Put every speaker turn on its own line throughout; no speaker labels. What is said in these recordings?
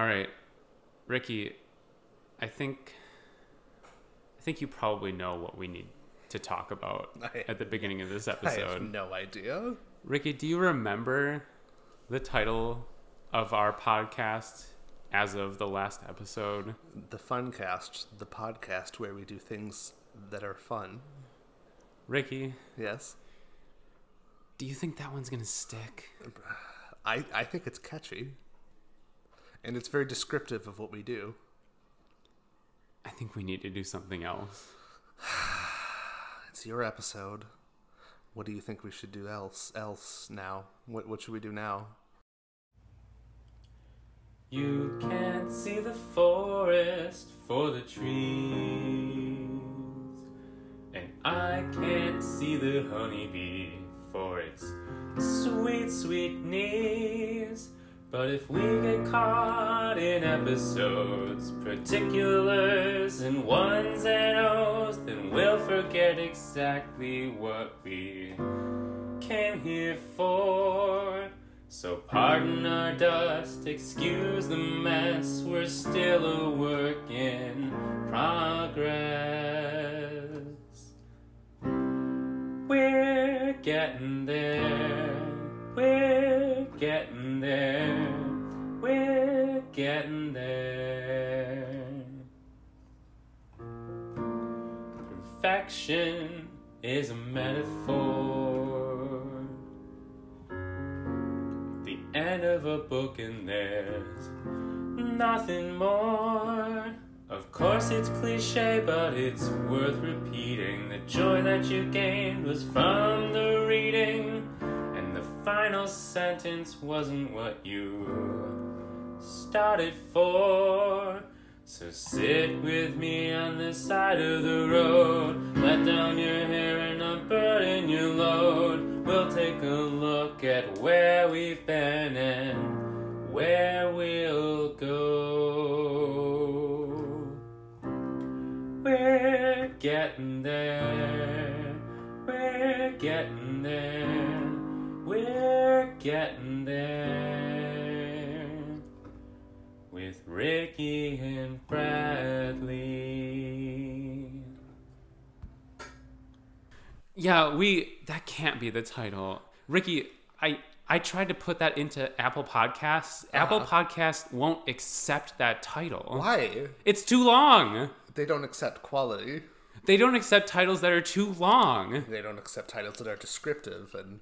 All right, Ricky. I think. I think you probably know what we need to talk about
I-
at the beginning of this episode.
I have no idea.
Ricky, do you remember the title of our podcast as of the last episode?
The Funcast, the podcast where we do things that are fun.
Ricky,
Yes.
do you think that one's gonna stick?
I, I think it's catchy. And it's very descriptive of what we do.
I think we need to do something else.
It's your episode. What do you think we should do else else now? What what should we do now?
You can't see the forest for the trees, and I can't see the honeybee for its sweet, sweet knees. But if we get caught in episodes, particulars, and ones and ohs, then we'll forget exactly what we came here for. So pardon our dust, excuse the mess, we're still a work in progress. We're getting there, we're getting there, getting there. Perfection is a metaphor the end of a book and there's nothing more. Of course, it's cliche, but it's worth repeating. The joy that you gained was from the reading, and the final sentence wasn't what you started for. So sit with me on the side of the road. Let down your hair and unburden your load. We'll take a look at where we've been and where we'll go. We're getting there. We're getting there. We're getting there Ricky and Bradley. Yeah, we that can't be the title. Ricky, I I tried to put that into Apple Podcasts. Uh-huh. Apple Podcasts won't accept that title.
Why?
It's too long.
They don't accept quality.
They don't accept titles that are too long.
They don't accept titles that are descriptive and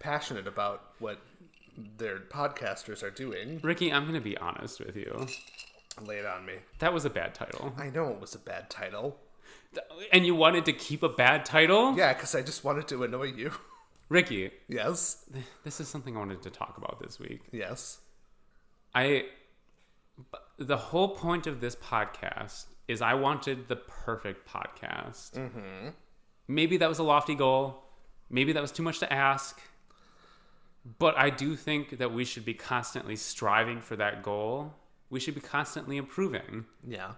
passionate about what their podcasters are doing.
Ricky, I'm going to be honest with you.
Lay it on me.
That was a bad title.
I know it was a bad title.
And you wanted to keep a bad title?
Yeah, because I just wanted to annoy you.
Ricky,
yes.
this is something I wanted to talk about this week.
Yes.
I the whole point of this podcast is I wanted the perfect podcast. Mm-hmm. Maybe that was a lofty goal. Maybe that was too much to ask. But I do think that we should be constantly striving for that goal. We should be constantly improving.
Yeah.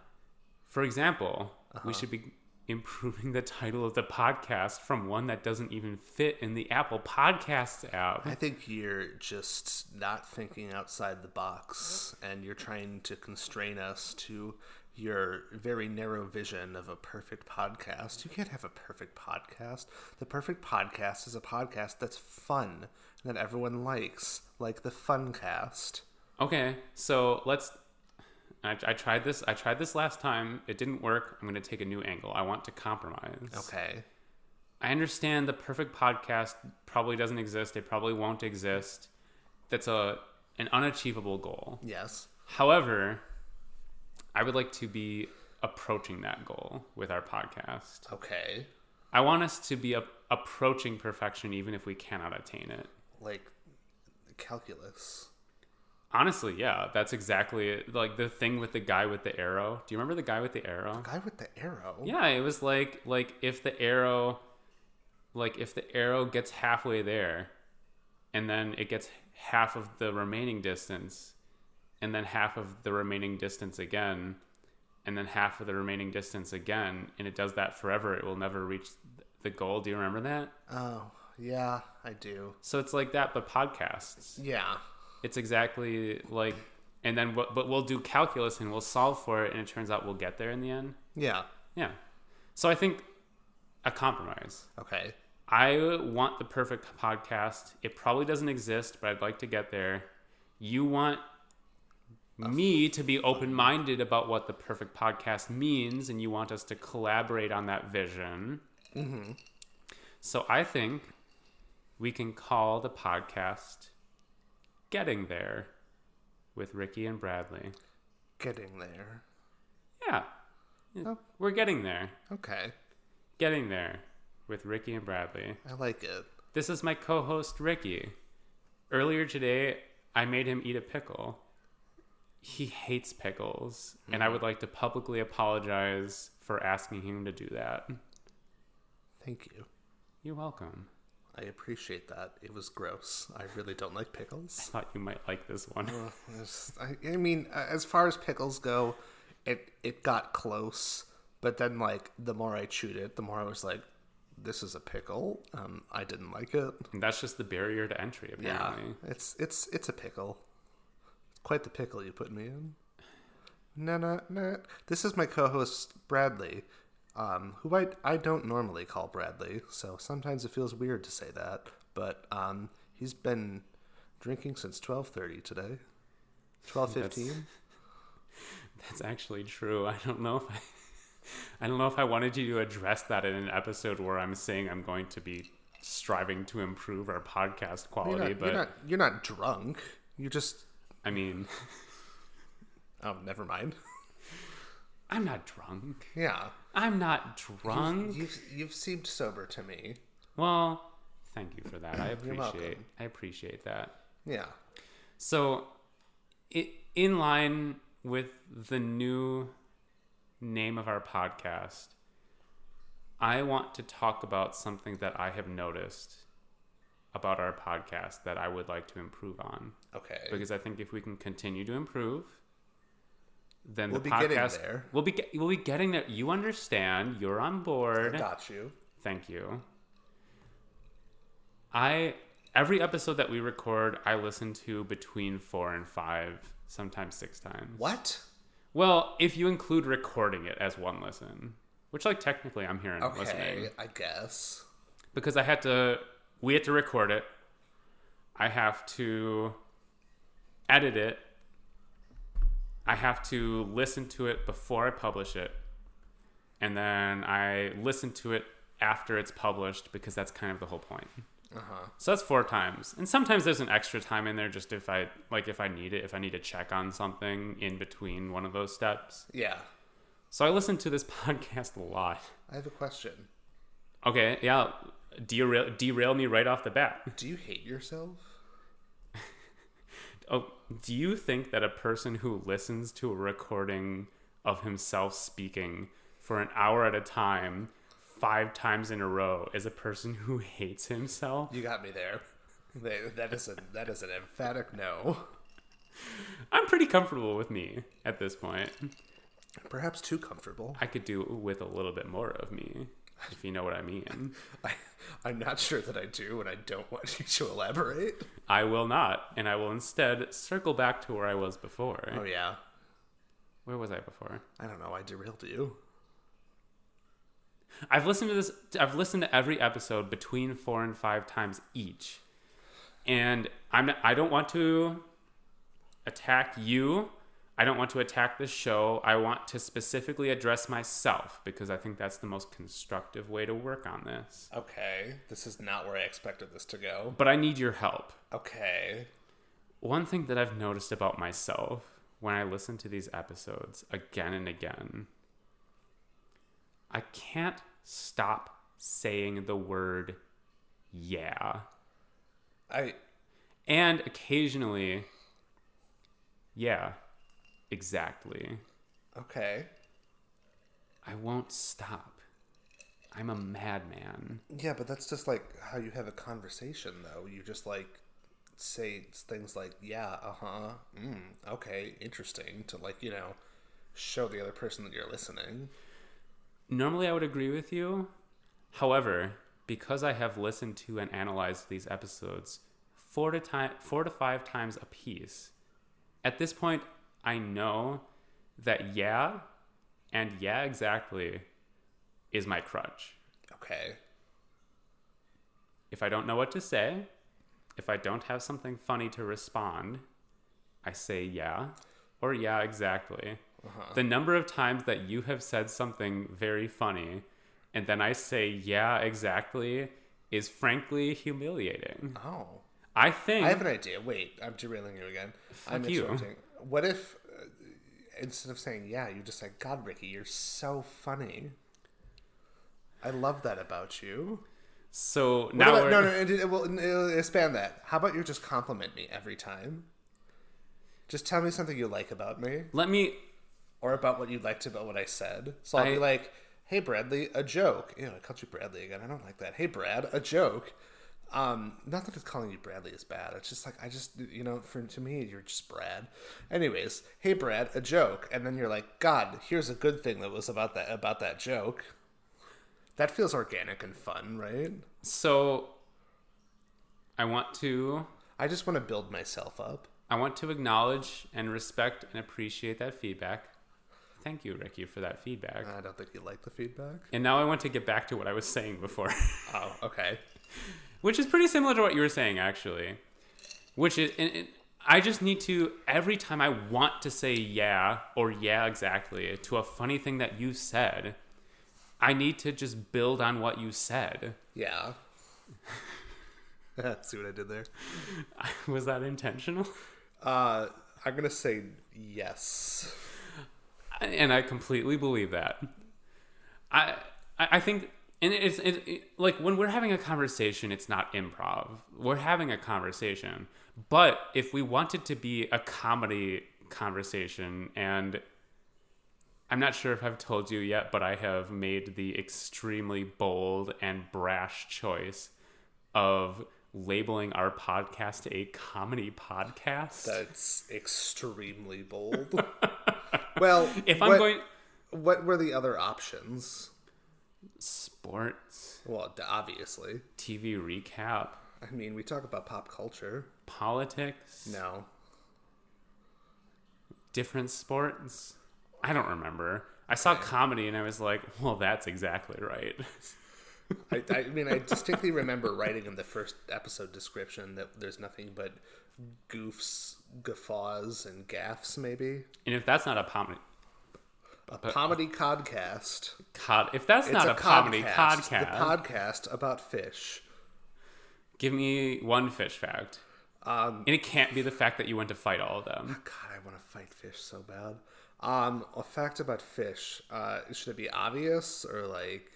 For example, we uh-huh. should be improving the title of the podcast from one that doesn't even fit in the Apple Podcasts app.
I think you're just not thinking outside the box and you're trying to constrain us to your very narrow vision of a perfect podcast. You can't have a perfect podcast. The perfect podcast is a podcast that's fun that everyone likes, like the Funcast.
Okay, so let's. I, I tried this. I tried this last time. It didn't work. I'm going to take a new angle. I want to compromise.
Okay.
I understand the perfect podcast probably doesn't exist. It probably won't exist. That's a an unachievable goal.
Yes.
However, I would like to be approaching that goal with our podcast.
Okay.
I want us to be a, approaching perfection, even if we cannot attain it.
Like calculus.
Honestly, yeah, that's exactly it. like the thing with the guy with the arrow. Do you remember the guy with the arrow?
Guy with the arrow.
Yeah, it was like like if the arrow like if the arrow gets halfway there and then it gets half of the remaining distance and then half of the remaining distance again and then half of the remaining distance again and it does that forever, it will never reach the goal. Do you remember that?
Oh, yeah, I do.
So it's like that but podcasts.
Yeah.
It's exactly like and then we'll, but we'll do calculus and we'll solve for it, and it turns out we'll get there in the end.
Yeah.
Yeah. So I think a compromise.
Okay.
I want the perfect podcast. It probably doesn't exist, but I'd like to get there. You want me to be open minded about what the perfect podcast means, and you want us to collaborate on that vision. Mm-hmm. So I think we can call the podcast Getting There with Ricky and Bradley.
Getting there.
Yeah.
Oh.
We're getting there.
Okay.
Getting there with Ricky and Bradley.
I like it.
This is my co host, Ricky. Earlier today, I made him eat a pickle. He hates pickles, and I mm-hmm. would like to publicly apologize for asking him to do that.
Thank you.
You're welcome.
I appreciate that. It was gross. I really don't like pickles.
I Thought you might like this one.
Uh, I, I mean, as far as pickles go, it it got close, but then like the more I chewed it, the more I was like, "This is a pickle." Um, I didn't like it.
And that's just the barrier to entry,
Yeah,
apparently.
it's it's it's a pickle. Quite the pickle you put me in. No, no, no. This is my co-host Bradley, um, who I I don't normally call Bradley, so sometimes it feels weird to say that. But um, he's been drinking since twelve thirty today. Twelve fifteen.
That's actually true. I don't know if I. I don't know if I wanted you to address that in an episode where I'm saying I'm going to be striving to improve our podcast
You're
quality,
not,
but
you're not you're not drunk. You just
I mean,
oh, never mind.
I'm not drunk.
Yeah,
I'm not drunk.
you've you've seemed sober to me.
Well, thank you for that. I appreciate I appreciate that.
Yeah.
So, it, in line with the new name of our podcast, I want to talk about something that I have noticed about our podcast that I would like to improve on.
Okay.
Because I think if we can continue to improve, then
We'll
the
be
podcast
getting there.
we'll be we'll be getting there. You understand? You're on board.
Got you.
Thank you. I every episode that we record, I listen to between four and five, sometimes six times.
What?
Well, if you include recording it as one listen, which like technically I'm hearing
Okay,
listening
I guess.
because I had to we had to record it. I have to edit it. I have to listen to it before I publish it. And then I listen to it after it's published because that's kind of the whole point.
Uh huh.
So that's four times. And sometimes there's an extra time in there just if I like if I need it, if I need to check on something in between one of those steps.
Yeah.
So I listen to this podcast a lot.
I have a question.
Okay, yeah. Derail derail me right off the bat.
Do you hate yourself?
Oh, do you think that a person who listens to a recording of himself speaking for an hour at a time, five times in a row, is a person who hates himself?
You got me there. That is a that is an emphatic no.
I'm pretty comfortable with me at this point.
Perhaps too comfortable.
I could do with a little bit more of me, if you know what I mean.
I, I'm not sure that I do, and I don't want you to elaborate.
I will not, and I will instead circle back to where I was before.
Oh yeah.
Where was I before?
I don't know. I derailed you.
I've listened to this. I've listened to every episode between four and five times each, and I'm. I don't want to attack you. I don't want to attack the show. I want to specifically address myself because I think that's the most constructive way to work on this.
Okay. This is not where I expected this to go.
But I need your help.
Okay.
One thing that I've noticed about myself when I listen to these episodes again and again, I can't stop saying the word yeah.
I
And occasionally, yeah, exactly.
okay.
I won't stop. I'm a madman.
Yeah, but that's just like how you have a conversation, though. You just like say things like, "Yeah, uh huh, mm, okay, interesting," to like you know show the other person that you're listening.
Normally, I would agree with you. However, because I have listened to and analyzed these episodes four to time, four to five times a piece, at this point, I know that yeah and yeah exactly is my crutch.
Okay.
If I don't know what to say, if I don't have something funny to respond, I say yeah or yeah exactly. Uh-huh. The number of times that you have said something very funny and then I say yeah exactly is frankly humiliating.
Oh.
I think
I have an idea. Wait, I'm derailing you again. I'm
Fuck you.
What if uh, instead of saying yeah, you just say, "God, Ricky, you're so funny." I love that about you.
so
What
now
about-
we're
no, no, and it, well, uh, expand that. How about you just compliment me every time? Just tell me something you like about me,
let me
or about what you liked about what I said. So I'll
I-
be like, "Hey, Bradley, a joke." Ew, I called you Bradley again. I don't like that. Hey, Brad, a joke. Um, not that it's calling you Bradley is bad. It's just like I just, you know, for to me, you're just Brad. Anyways, hey, Brad, a joke, and then you're like, God, here's a good thing that was about that about that joke. That feels organic and fun, right?
so I want to
I just want to build myself up.
I want to acknowledge and respect and appreciate that feedback. Thank you, Ricky, for that feedback.
I don't think you like the feedback.
And now I want to get back to what I was saying before,
Oh, okay.
which is pretty similar to what you were saying, actually. Which is, and, and I just need to, every time I want to say yeah or yeah exactly to a funny thing that you said, I need to just build on what you said.
Yeah. See what I did there?
was that intentional?
Uh, I'm gonna say yes.
and I completely believe that. I I I think, and it's it, it, like when we're having a conversation, it's not improv. We're having a conversation, but if we want it to be a comedy conversation, and I'm not sure if I've told you yet, but I have made the extremely bold and brash choice of labeling our podcast a comedy podcast.
That's extremely bold. well,
if I'm
what,
going
what were the other options?
Sports,
Well, obviously.
TV recap,
I mean, we talk about pop culture.
politics,
No.
different sports. I don't remember. I saw comedy and I was like, well, that's exactly right.
I, I mean, I distinctly remember writing in the first episode description that there's nothing but goofs, guffaws, and gaffs, maybe.
And if that's not a comedy,
A comedy codcast.
cod, if that's not a, comedy podcast,
The podcast about fish.
give me one fish fact.
Um,
And it can't be the fact that you went to fight all of them.
God, I want to fight fish so bad. Um, a fact about fish. Uh, should it be obvious or like?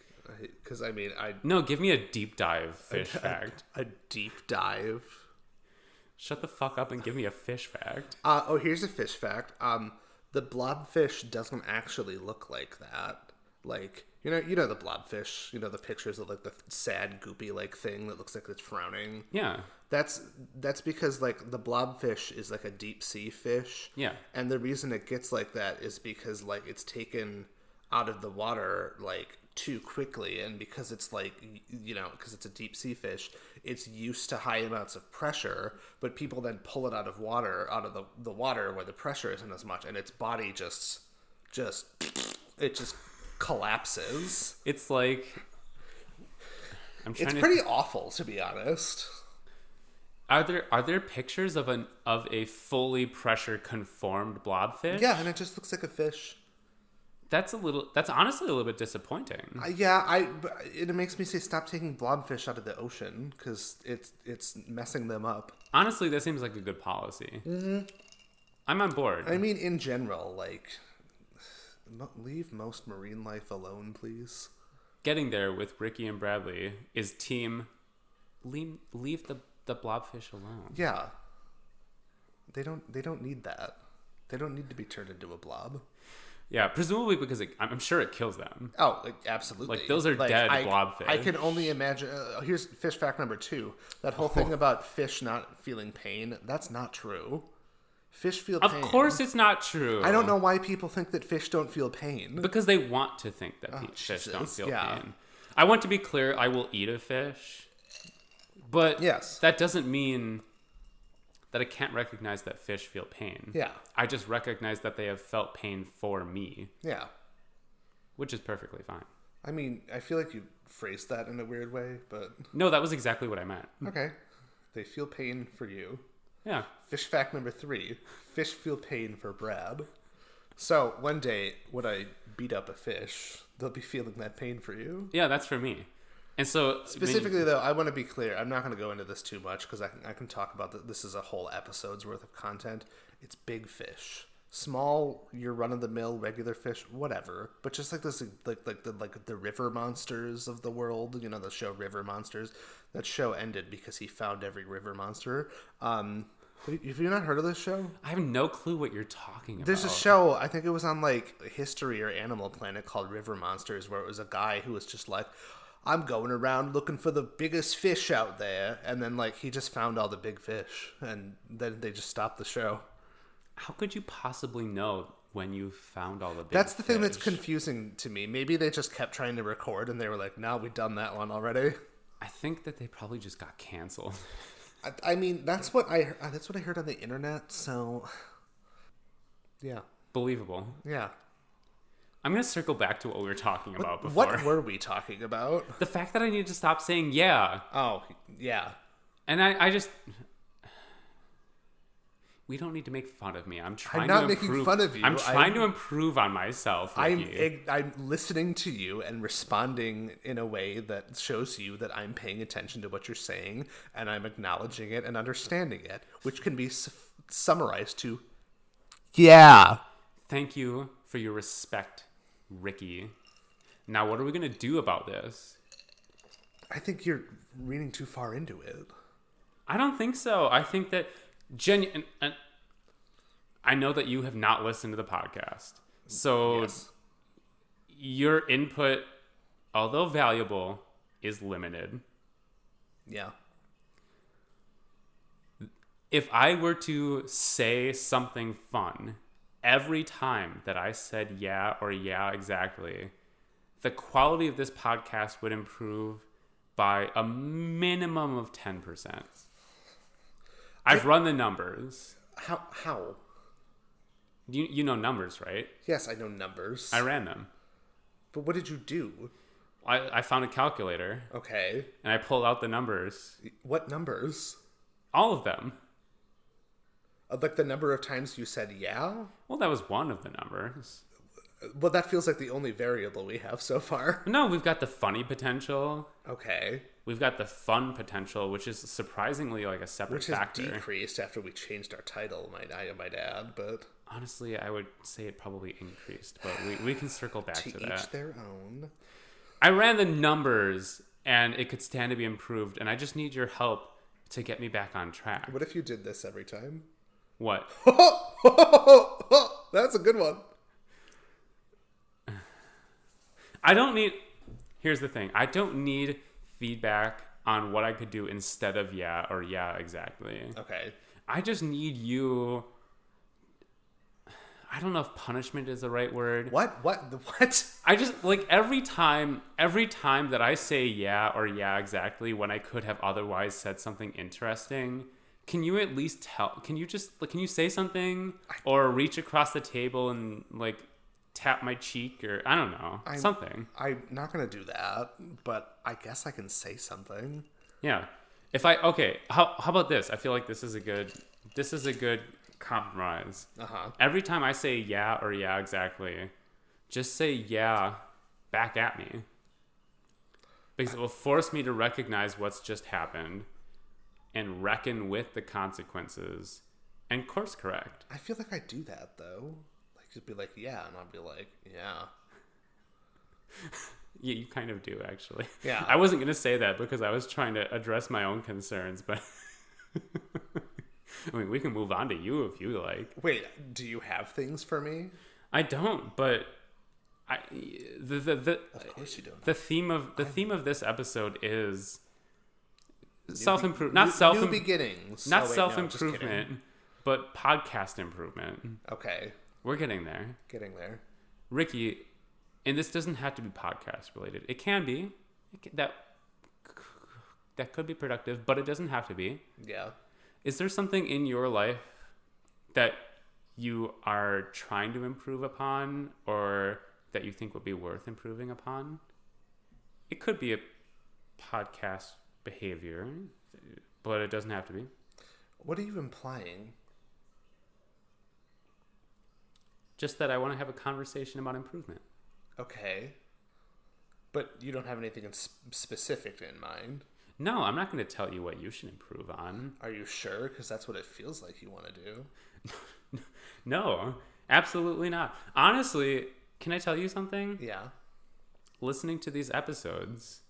Because I mean, I
No, give me a deep dive fish fact.
a deep dive.
Shut the fuck up and give me a fish fact.
Uh, oh, here's a fish fact. Um, the blobfish doesn't actually look like that. Like you know, you know the blobfish. You know the pictures of like the sad, goopy like thing that looks like it's frowning.
Yeah.
That's that's because like the blobfish is like a deep sea fish.
Yeah.
And the reason it gets like that is because like it's taken out of the water like too quickly and because it's like you know because it's a deep sea fish it's used to high amounts of pressure but people then pull it out of water out of the, the water where the pressure isn't as much and its body just just it just collapses.
It's like I'm trying
it's pretty awful to be honest.
Are there are there pictures of an of a fully pressure conformed blobfish?
yeah and it just looks like a fish
That's a little that's honestly a little bit disappointing.
Uh, yeah, I. It makes me say stop taking blobfish out of the ocean because it's it's messing them up.
honestly, that seems like a good policy. Mm-hmm. I'm on board.
I mean, in general, like, leave most marine life alone, please.
Getting there with Ricky and Bradley is team leave leave the the blobfish alone.
Yeah, they don't. They don't need that. They don't need to be turned into a blob.
Yeah, presumably because it, I'm sure it kills them.
Oh, like, absolutely.
Like, those are dead
I,
blobfish.
I can only imagine. Uh, here's fish fact number two. That whole thing about fish not feeling pain. That's not true. Fish feel pain.
Of course, it's not true.
I don't know why people think that fish don't feel pain.
because they want to think that pe- fish don't
Oh,
feel
yeah.
pain. I want to be clear. I will eat a fish, but
Yes.
that doesn't mean that I can't recognize that fish feel pain.
Yeah.
I just recognize that they have felt pain for me,
Yeah.
which is perfectly fine.
I mean, I feel like you phrased that in a weird way, but
No, that was exactly what I meant.
okay. They feel pain for you.
Yeah.
Fish fact number three fish feel pain for Brad. So one day, when I beat up a fish, they'll be feeling that pain for you.
Yeah, that's for me. And so
Specifically, though, I want to be clear. I'm not going to go into this too much because I can, I can talk about that. This is a whole episode's worth of content. It's big fish, small, your run of the mill regular fish, whatever. But just like this, like like the like the river monsters of the world. You know, the show River Monsters. That show ended because he found every river monster. Um, have you not heard of this show?
I have no clue what you're talking about.
There's a show, I think it was on like History or Animal Planet called River Monsters, where it was a guy who was just like, I'm going around looking for the biggest fish out there. And then, like, he just found all the big fish. And then they just stopped the show.
How could you possibly know when you found all the big
That's the thing that's confusing to me. Maybe they just kept trying to record and they were like, now we've done that one already.
I think that they probably just got canceled.
I, I mean, that's what I uh, that's what I heard on the internet. So, yeah,
Believable.
yeah.
I'm gonna circle back to what we were talking about before.
What were we talking about?
the fact that I need to stop saying yeah,
Oh, yeah.
and I, I just. We don't need to make fun of me. I'm trying I'm
not
to
making
improve.
fun of you.
I'm trying
I'm-
to improve on myself.
I'm. I'm listening to you and responding in a way that shows you that I'm paying attention to what you're saying and I'm acknowledging it and understanding it, which can be su- summarized to yeah.
Thank you for your respect, Ricky. Now, what are we gonna do about this?
I think you're reading too far into it.
I don't think so. I think that genuine. And I know that you have not listened to the podcast, so
Yes.
your input, although valuable, is limited.
Yeah.
If I were to say something fun every time that I said yeah or yeah exactly, the quality of this podcast would improve by a minimum of 10%. I've run the numbers.
How how?
You, you know numbers, right?
Yes, I know numbers.
I ran them.
but what did you do?
I, I found a calculator
Okay.
and I pulled out the numbers,
What numbers?
all of them.
Like the number of times you said yeah?
Well, that was one of the numbers.
Well, that feels like the only variable we have so far.
No, we've got the funny potential.
Okay.
We've got the fun potential, which is surprisingly like a separate
Which has
factor.
decreased after we changed our title, might I might add, but
Honestly, I would say it probably increased, but we, we can circle back
to
to
each
that.
their own.
I ran the numbers and it could stand to be improved, and I just need your help to get me back on track.
What if you did this every time?
What?
That's a good one.
I don't need. Here's the thing I don't need feedback on what I could do instead of yeah or yeah exactly.
Okay.
I just need you. I don't know if punishment is the right word.
What? What? The what?
I just like every time, every time that I say yeah or yeah exactly when I could have otherwise said something interesting. Can you at least tell? Can you just like, can you say something or reach across the table and like tap my cheek or I don't know
I'm-
something?
I'm not gonna do that, but I guess I can say something.
Yeah. If I okay, how how about this? I feel like this is a good this is a good compromise.
Uh huh.
Every time I say yeah or yeah exactly, just say yeah back at me. Because it will force me to recognize what's just happened and reckon with the consequences and course correct.
I feel like I do that though. Like just be like, yeah, and I'll be like, yeah.
Yeah, you kind of do actually.
Yeah.
I wasn't going to say that because I was trying to address my own concerns, but I mean, we can move on to you if you like.
Wait, do you have things for me?
I don't, but I the the the,
Of course you don't.
the theme of the theme of this episode is self improvement, not self
new beginnings.
not
Oh, wait, no,
self improvement, but podcast improvement.
Okay,
We're getting there,
getting there.
Ricky. And this doesn't have to be podcast related. It can be it can, that that could be productive, but it doesn't have to be.
Yeah.
Is there something in your life that you are trying to improve upon or that you think would be worth improving upon? It could be a podcast behavior, but it doesn't have to be.
What are you implying?
Just that I want to have a conversation about improvement.
Okay. But you don't have anything in specific in mind.
No, I'm not going to tell you what you should improve on.
Are you sure? Because that's what it feels like you want to do.
No, absolutely not. Honestly, can I tell you something?
Yeah.
Listening to these episodes,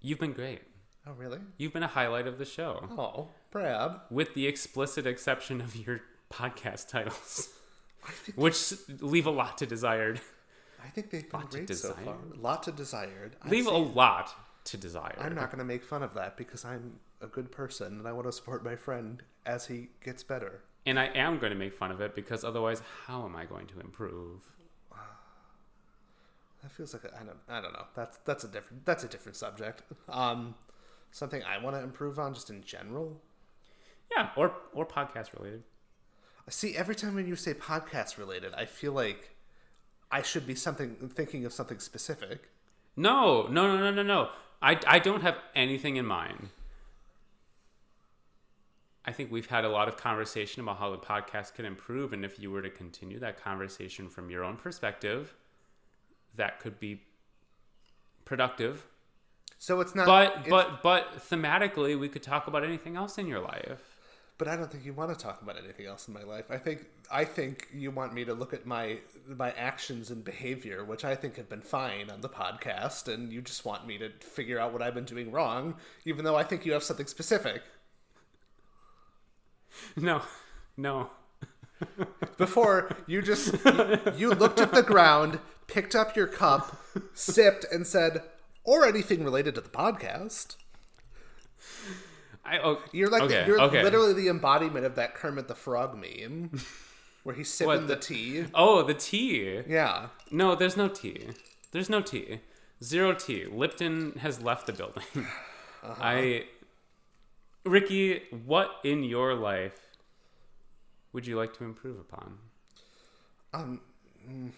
you've been great.
Oh, really?
You've been a highlight of the show,
Oh, Brad.
with the explicit exception of your podcast titles, which leave a lot to desired.
I think they've been
Lot
great so far. Lot to desired.
Leave a lot to desire.
I'm not going to make fun of that because I'm a good person and I want to support my friend as he gets better.
And I am going to make fun of it because otherwise, how am I going to improve?
That feels like a, I don't I don't know. That's that's a different that's a different subject. Um, something I want to improve on just in general.
Yeah, or or podcast related.
See, every time when you say podcast related, I feel like I should be something thinking of something specific.
No, no, no, no, no, no. I, I don't have anything in mind. I think we've had a lot of conversation about how the podcast can improve, and if you were to continue that conversation from your own perspective, that could be productive.
So it's not.
But
it's-
but but thematically, we could talk about anything else in your life.
But I don't think you want to talk about anything else in my life. I think I think you want me to look at my my actions and behavior, which I think have been fine on the podcast, and you just want me to figure out what I've been doing wrong, even though I think you have something specific.
No, no.
Before you just you, you looked at the ground, picked up your cup, sipped, and said, "Or anything related to the podcast."
I oh,
You're like
okay,
the, you're
okay.
literally the embodiment of that Kermit the Frog meme, where he's sipping
What,
the
the-
tea.
Oh, the tea.
Yeah.
No, there's no tea. There's no tea. Zero tea. Lipton has left the building. I Ricky, what in your life would you like to improve upon?
Um, mm.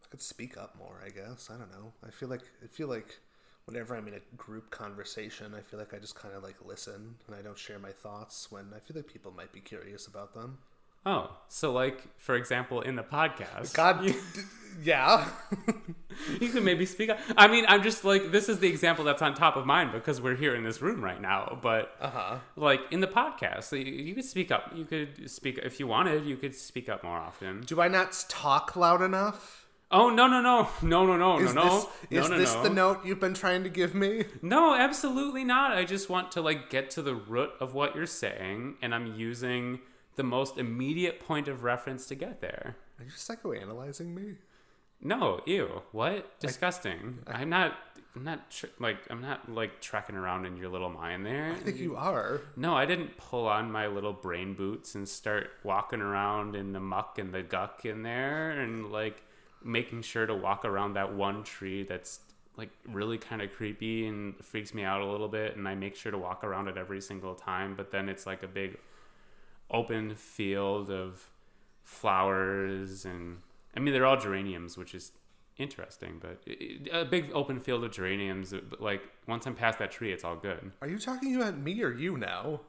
I could speak up more. I guess I don't know. I feel like I feel like whenever I'm in a group conversation, I feel like I just kind of like listen and I don't share my thoughts when I feel like people might be curious about them.
Oh, so like for example in the podcast.
God,
you,
yeah.
you could maybe speak up. I mean, I'm just like this is the example that's on top of mind because we're here in this room right now, but
Uh huh.
like in the podcast, you, you could speak up. You could speak if you wanted, you could speak up more often.
Do I not talk loud enough?
Oh no no no no no no
Is
no no
this is
no no
this
no.
the note you've been trying to give me?
No, absolutely not. I just want to like get to the root of what you're saying, and I'm using the most immediate point of reference to get there.
Are you psychoanalyzing me?
No, ew, what? Disgusting. I'm not. I'm not tr- like I'm not like trekking around in your little mind there.
I think you are.
No, I didn't pull on my little brain boots and start walking around in the muck and the guck in there and like making sure to walk around that one tree that's like really kind of creepy and freaks me out a little bit and I make sure to walk around it every single time, but then it's like a big open field of flowers and I mean they're all geraniums, which is interesting, but a big open field of geraniums, but like once I'm past that tree, it's all good.
Are you talking about me or you now?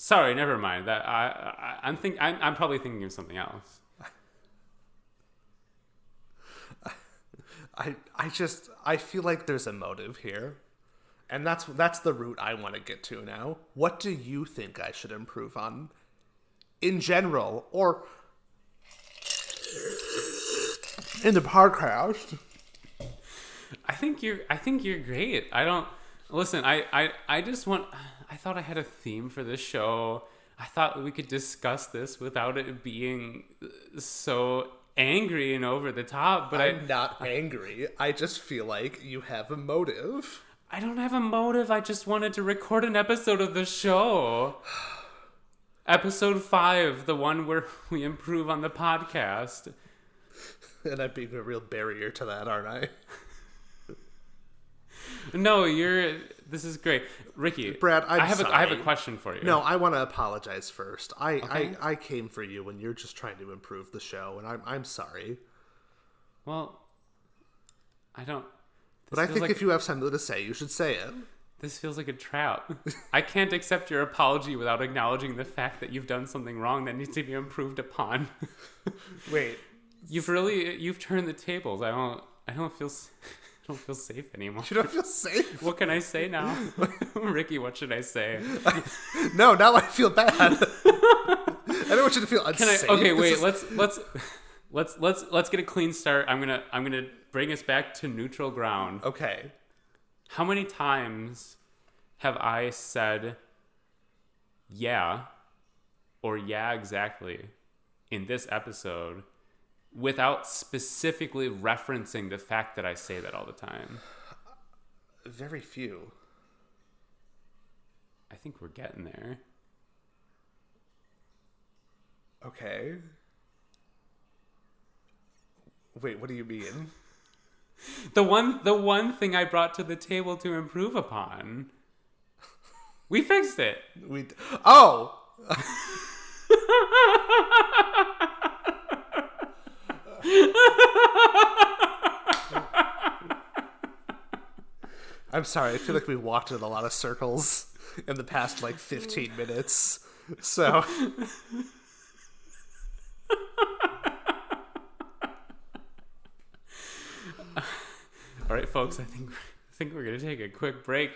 Sorry, never mind. That I, I I'm think I'm, I'm probably thinking of something else.
I I just I feel like there's a motive here. And that's that's the route I want to get to now. What do you think I should improve on in general or in the podcast?
I think you're I think you're great. I don't listen. I I I just want. I thought I had a theme for this show. I thought we could discuss this without it being uh, so angry and over the top. But I
I'm not angry. I just feel like you have a motive.
I don't have a motive. I just wanted to record an episode of the show. Episode five, the one where we improve on the podcast.
And I'm being a real barrier to that, aren't I?
no, you're. This is great, Ricky.
Brad, I'm
I have a I have a question for you.
No, I want to apologize first. I,
Okay.
I I came for you when you're just trying to improve the show, and I'm I'm sorry.
Well, I don't.
But I think
like,
if you have something to say, you should say it.
this feels like a trap. I can't accept your apology without acknowledging the fact that you've done something wrong that needs to be improved upon.
Wait.
You've really you've turned the tables. I don't I don't feel don't feel safe anymore.
You don't feel safe?
What can I say now, Ricky? What should I say?
No, now I feel bad. I don't want you to feel
Can I?
unsafe.
Okay, wait.
is-
Let's let's let's let's let's get a clean start. I'm gonna I'm gonna bring us back to neutral ground.
Okay.
How many times have I said yeah or yeah exactly in this episode without specifically referencing the fact that I say that all the time?
Very few.
I think we're getting there.
Okay. Wait, what do you mean?
The one the one thing I brought to the table to improve upon. We fixed it.
We Oh, I'm sorry. I feel like we walked in a lot of circles in the past like 15 minutes. So,
All right, folks. I think I think we're gonna take a quick break.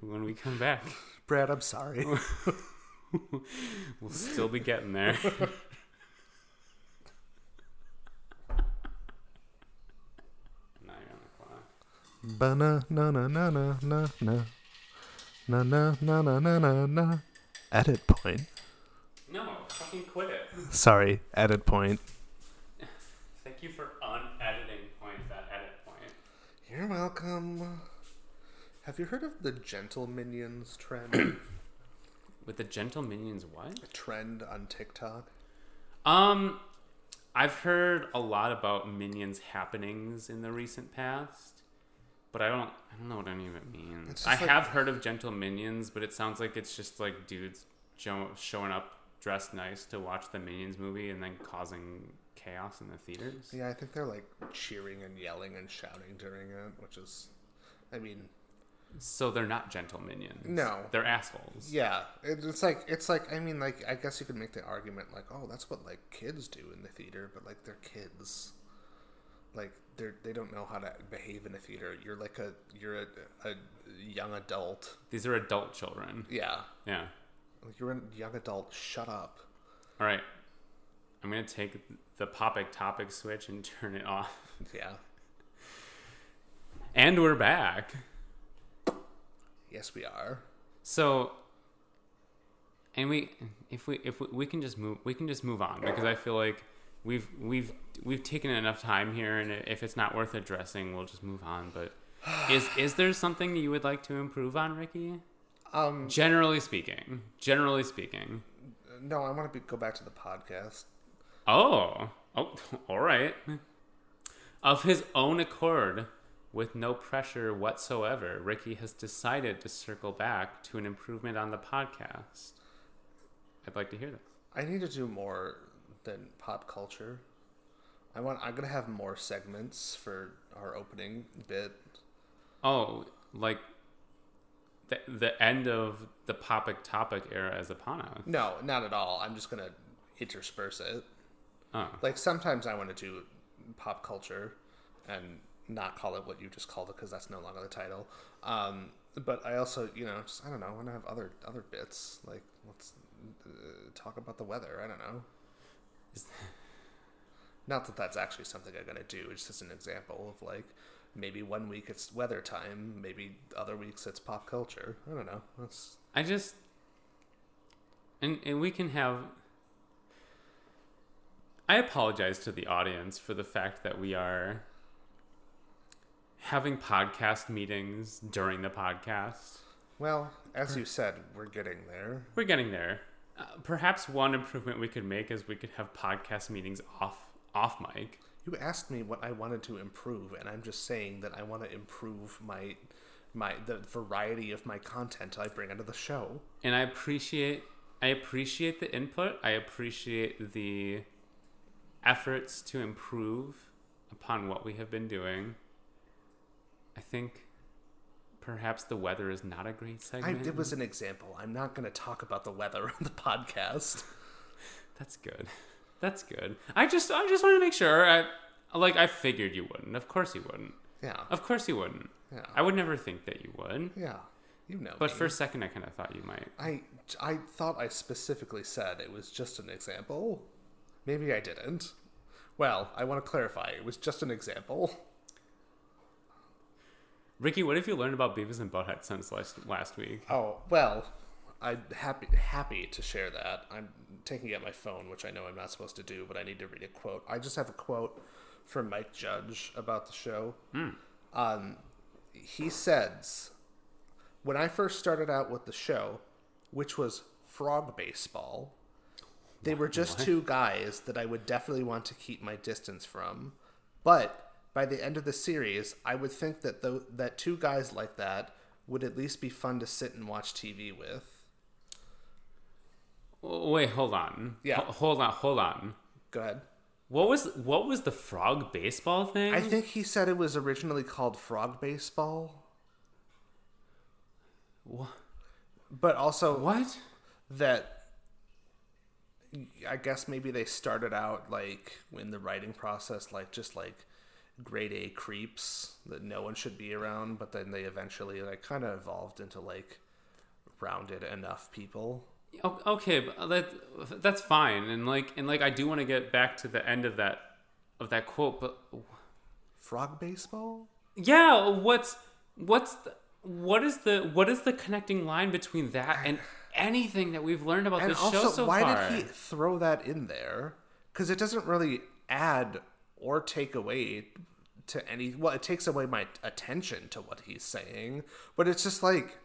When we come back,
Brad, I'm sorry.
we'll still be getting there. Nine on the clock.
Ba-na, na, na, na, na, na, na. Na, na, na, na, na, na, na. Edit point.
No, fucking quit it.
Sorry, edit point.
Thank you for unediting point that edit point.
You're welcome. Have you heard of the gentle minions trend?
With the gentle minions, what?
A trend on TikTok?
Um, I've heard a lot about minions happenings in the recent past, but I don't. I don't know what any of it means. I
like-
have heard of gentle minions, but it sounds like it's just like dudes show, showing up dressed nice to watch the Minions movie and then causing chaos in the theaters.
Yeah, I think they're like cheering and yelling and shouting during it, which is, I mean,
So they're not gentle minions.
No.
they're assholes.
yeah, it's like it's like I mean, like I guess you could make the argument like, oh, that's what like kids do in the theater, but like they're kids, like they're they don't know how to behave in a theater. You're like a you're a, a young adult.
These are adult children.
Yeah,
Yeah.
like you're a young adult. Shut up.
All right. I'm gonna take the popic topic switch and turn it off.
Yeah.
And we're back.
Yes, we are.
So, and we, if we, if we, we can just move, we can just move on because I feel like we've, we've, we've taken enough time here, and if it's not worth addressing, we'll just move on. But is, is there something you would like to improve on, Ricky?
Um,
Generally speaking, generally speaking.
no, I want to be, go back to the podcast.
Oh, oh, all right. Of his own accord, with no pressure whatsoever, Ricky has decided to circle back to an improvement on the podcast. I'd like to hear this.
I need to do more than pop culture. I want. I'm gonna have more segments for our opening bit.
Oh, like the the end of the popic topic era is upon us.
No, not at all. I'm just gonna intersperse it.
Oh,
Like sometimes I want to do pop culture and not call it what you just called it because that's no longer the title. Um, but I also, you know, just I don't know. I want to have other other bits like let's uh, talk about the weather. I don't know.
Is-
Not that that's actually something I'm gonna do. It's just an example of like maybe one week it's weather time, maybe other weeks it's pop culture. I don't know. That's
I just and and we can have. I apologize to the audience for the fact that we are having podcast meetings during the podcast.
well, as you said, we're getting there.
We're getting there. Uh, perhaps one improvement we could make is we could have podcast meetings off off mic.
You asked me what I wanted to improve, and I'm just saying that I want to improve my my the variety of my content I bring into the show.
and I appreciate I appreciate the input. I appreciate the efforts to improve upon what we have been doing. I think perhaps the weather is not a great
I,
segment.
it was an example. I'm not going to talk about the weather on the podcast.
That's good. That's good. I just I just want to make sure. I like I figured you wouldn't. Of course you wouldn't.
Yeah,
Of course you wouldn't.
yeah,
I would never think that you would.
yeah. You know.
But
me.
for a second, I kind of thought you might.
I I thought I specifically said it was just an example. Maybe I didn't. Well, I want to clarify. It was just an example.
Ricky, what have you learned about Beavis and Butthead since last last week?
Oh well, I'm happy happy to share that. I'm taking out my phone, which I know I'm not supposed to do, but I need to read a quote. I just have a quote from Mike Judge about the show. Um, he says, "When I first started out with the show, which was frog baseball." They were just
What?
two guys that I would definitely want to keep my distance from. But by the end of the series, I would think that tho- that two guys like that would at least be fun to sit and watch TV with.
Wait, hold on.
Yeah.
Ho- hold on, hold on.
Go ahead.
What was what was the frog baseball thing?
I think he said it was originally called frog baseball,
Wha-
but also
what?
that I guess maybe they started out like in the writing process like just like grade A creeps that no one should be around, but then they eventually like kind of evolved into like rounded enough people.
Okay, but uh, that that's fine, and like and like I do want to get back to the end of that of that quote, but
Frog baseball?
yeah, what's what's the, what is the what is the connecting line between that and anything that we've learned about
And
this
also,
show so
why
far?
did he throw that in there? Because it doesn't really add or take away to any. Well, it takes away my attention to what he's saying, but it's just like,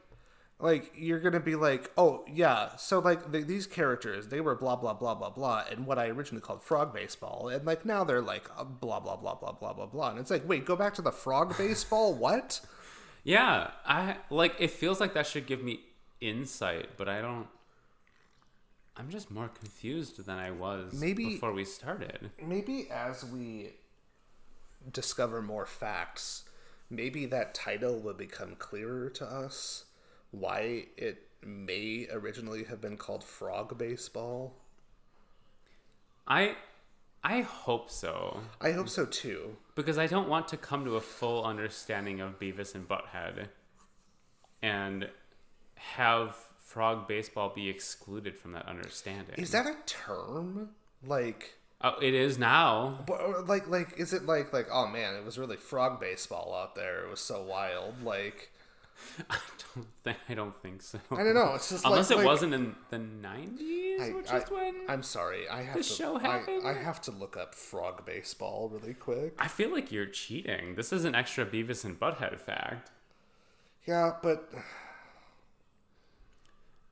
like you're gonna be like, oh yeah, so like the, these characters, they were blah blah blah blah blah, and what I originally called frog baseball, and like now they're like uh, blah blah blah blah blah blah blah, and it's like, wait, go back to the frog baseball, what?
Yeah, I like it feels like that should give me insight, but I don't I'm just more confused than I was
Maybe-
before we started.
maybe as we discover more facts, maybe that title will become clearer to us. Why it may originally have been called Frog Baseball.
I I hope so
I hope so too.
because I don't want to come to a full understanding of Beavis and Butthead and have frog baseball be excluded from that understanding.
Is that a term? Like,
oh, it is now.
but, like, like, is it like, like, oh man, it was really frog baseball out there. It was so wild. Like,
I don't think I don't think so.
I don't know. It's just
Unless
like,
it
like-
wasn't in the 90s,
I,
which
I,
is when
I'm sorry. I have
the
to.
show
I. I have to look up frog baseball really quick.
I feel like you're cheating. This is an extra Beavis and Butthead fact.
Yeah, but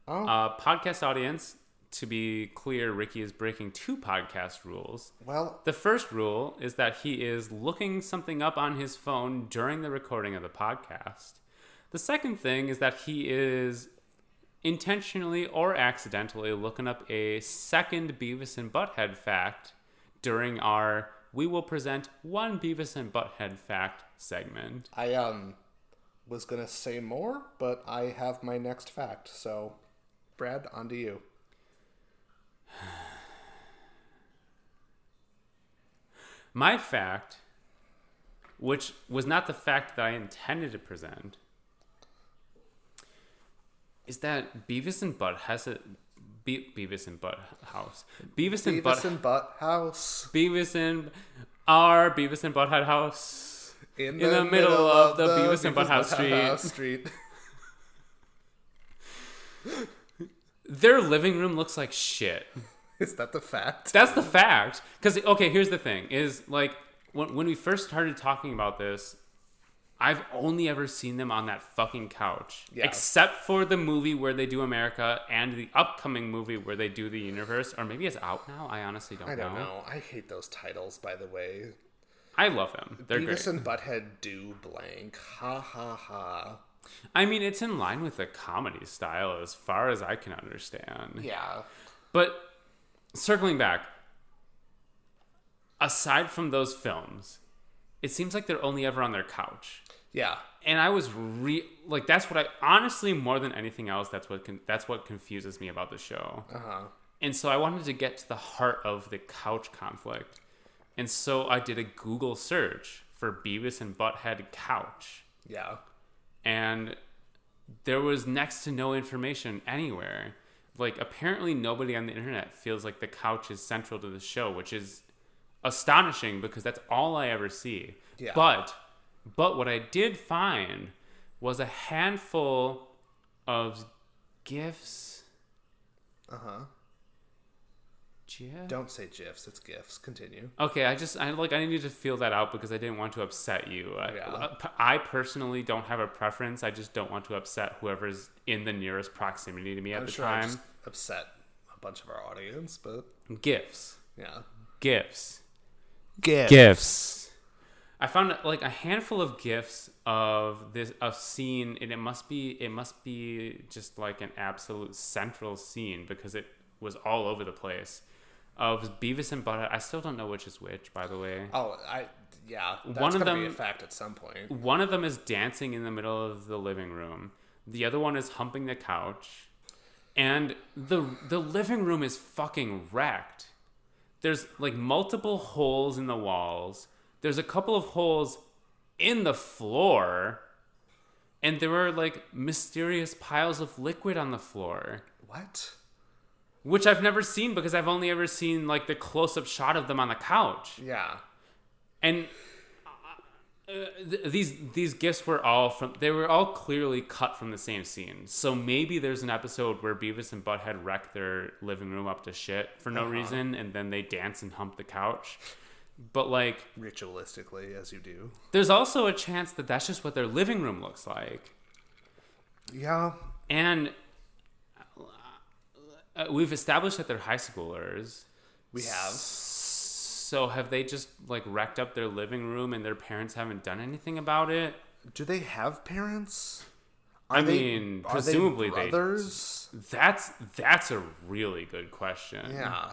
oh
Uh, podcast audience, to be clear, Ricky is breaking two podcast rules.
well,
The first rule is that he is looking something up on his phone during the recording of the podcast. The second thing is that he is intentionally or accidentally looking up a second Beavis and Butthead fact during our We Will Present One Beavis and Butthead Fact segment.
I um was gonna say more, but I have my next fact. So, Brad, on to you.
My fact, which was not the fact that I intended to present, is that Beavis and Butt has a Be- Beavis and Butt House. Beavis and
Beavis
Butt
and Butt House
Beavis and our Beavis and Butthead House.
in,
the middle of the Beavis and Butthead Street.
Street.
Their living room looks like shit.
Is that the fact?
That's the fact. Because okay, here's the thing: is like when when we first started talking about this, I've only ever seen them on that fucking couch,
Yeah.
except for the movie where they do America and the upcoming movie where they do the universe, or maybe it's out now. I honestly don't, know.
I don't
know.
know. I hate those titles, by the way.
I love them. They're
Beavis
great.
and Butthead do blank. Ha ha ha.
I mean, it's in line with the comedy style as far as I can understand.
Yeah.
But circling back, aside from those films, it seems like they're only ever on their couch.
Yeah.
And I was re like that's what I honestly more than anything else that's what con- that's what confuses me about the show.
Uh huh.
And so I wanted to get to the heart of the couch conflict. And so I did a Google search for Beavis and Butthead couch.
Yeah.
And there was next to no information anywhere. Like apparently nobody on the internet feels like the couch is central to the show, which is astonishing because that's all I ever see.
Yeah.
But but what I did find was a handful of gifs.
Uh huh.
GIF?
Don't say gifs. It's gifs. Continue.
Okay, I just I like I needed to feel that out because I didn't want to upset you. I-
Yeah.
I, personally don't have a preference. I just don't want to upset whoever's in the nearest proximity to me at
I'm
the
sure I
time.
just upset a bunch of our audience, but
Gifts,
yeah.
gifts,
Gifts.
gifts. I found like a handful of gifts of this a scene, and it must be it must be just like an absolute central scene because it was all over the place. Of Beavis and Butthead, I still don't know which is which, by the way.
Oh, I yeah. That's
One of
gonna be a
them-
fact at some point.
One of them is dancing in the middle of the living room. The other one is humping the couch. And the the living room is fucking wrecked. There's like multiple holes in the walls. There's a couple of holes in the floor. And there are like mysterious piles of liquid on the floor,
What?
which I've never seen because I've only ever seen like the close-up shot of them on the couch
Yeah.
and uh, th- these these gifts were all from they were all clearly cut from the same scene so maybe there's an episode where beavis and butthead wreck their living room up to shit for no reason and then they dance and hump the couch but like
Ritualistically, as you do.
there's also a chance that that's just what their living room looks like
Yeah.
and uh, we've established that they're high schoolers
We have.
so have they just like wrecked up their living room and their parents haven't done anything about it
Do they have parents?
I
they-
mean,
are
presumably
they
they-
brothers.
That's that's a really good question.
Yeah.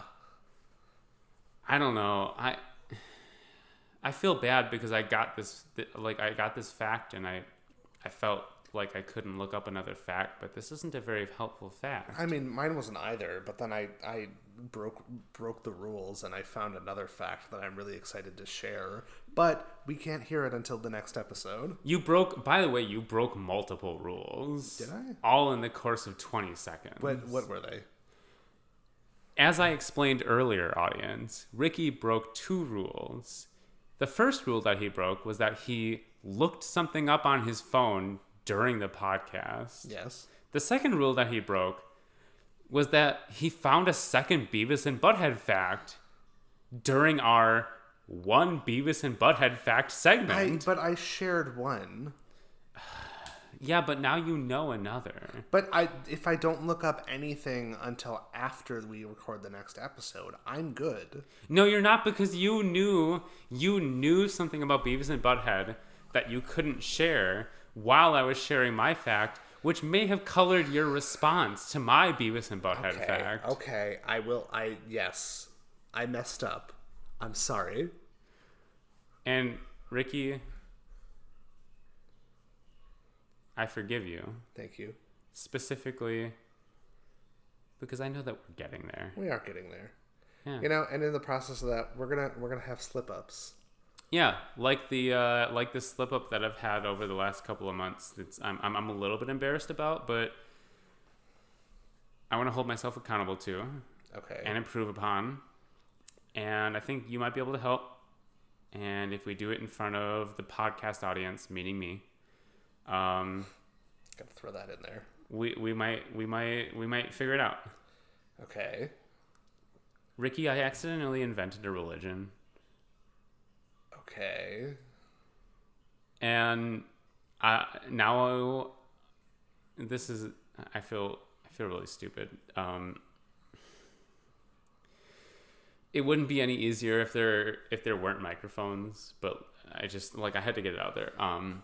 I don't know. I I feel bad because I got this like I got this fact and I I felt like I couldn't look up another fact, but this isn't a very helpful fact.
I mean, mine wasn't either, but then I, I broke broke the rules and I found another fact that I'm really excited to share. But we can't hear it until the next episode.
You broke by the way, you broke multiple rules.
Did I?
All in the course of 20 seconds.
What what were they?
As I explained earlier, audience, Ricky broke two rules. The first rule that he broke was that he looked something up on his phone during the podcast.
Yes.
The second rule that he broke was that he found a second Beavis and Butthead fact during our one Beavis and Butthead fact
I
segment.
but I shared one.
Yeah, but now you know another.
But I if I don't look up anything until after we record the next episode, I'm good.
No, you're not because you knew you knew something about Beavis and Butthead that you couldn't share while I was sharing my fact, which may have colored your response to my Beavis and Butthead
Okay.
fact.
Okay. I will I yes. I messed up. I'm sorry.
And Ricky, I forgive you
Thank you.
specifically because I know that we're getting there.
We are getting there.
Yeah.
You know, and in the process of that, we're gonna we're gonna have slip ups.
Yeah, like the uh, like the slip up that I've had over the last couple of months. It's I'm I'm, I'm a little bit embarrassed about, but I want to hold myself accountable to
Okay.
and improve upon. And I think you might be able to help. And if we do it in front of the podcast audience, meaning me, um,
Gotta throw that in there.
we we might we might we might figure it out.
Okay.
Ricky, I accidentally invented a religion,
Okay.
and I, now this is I feel I feel really stupid. Um, it wouldn't be any easier if there if there weren't microphones, but I just like I had to get it out there. Um,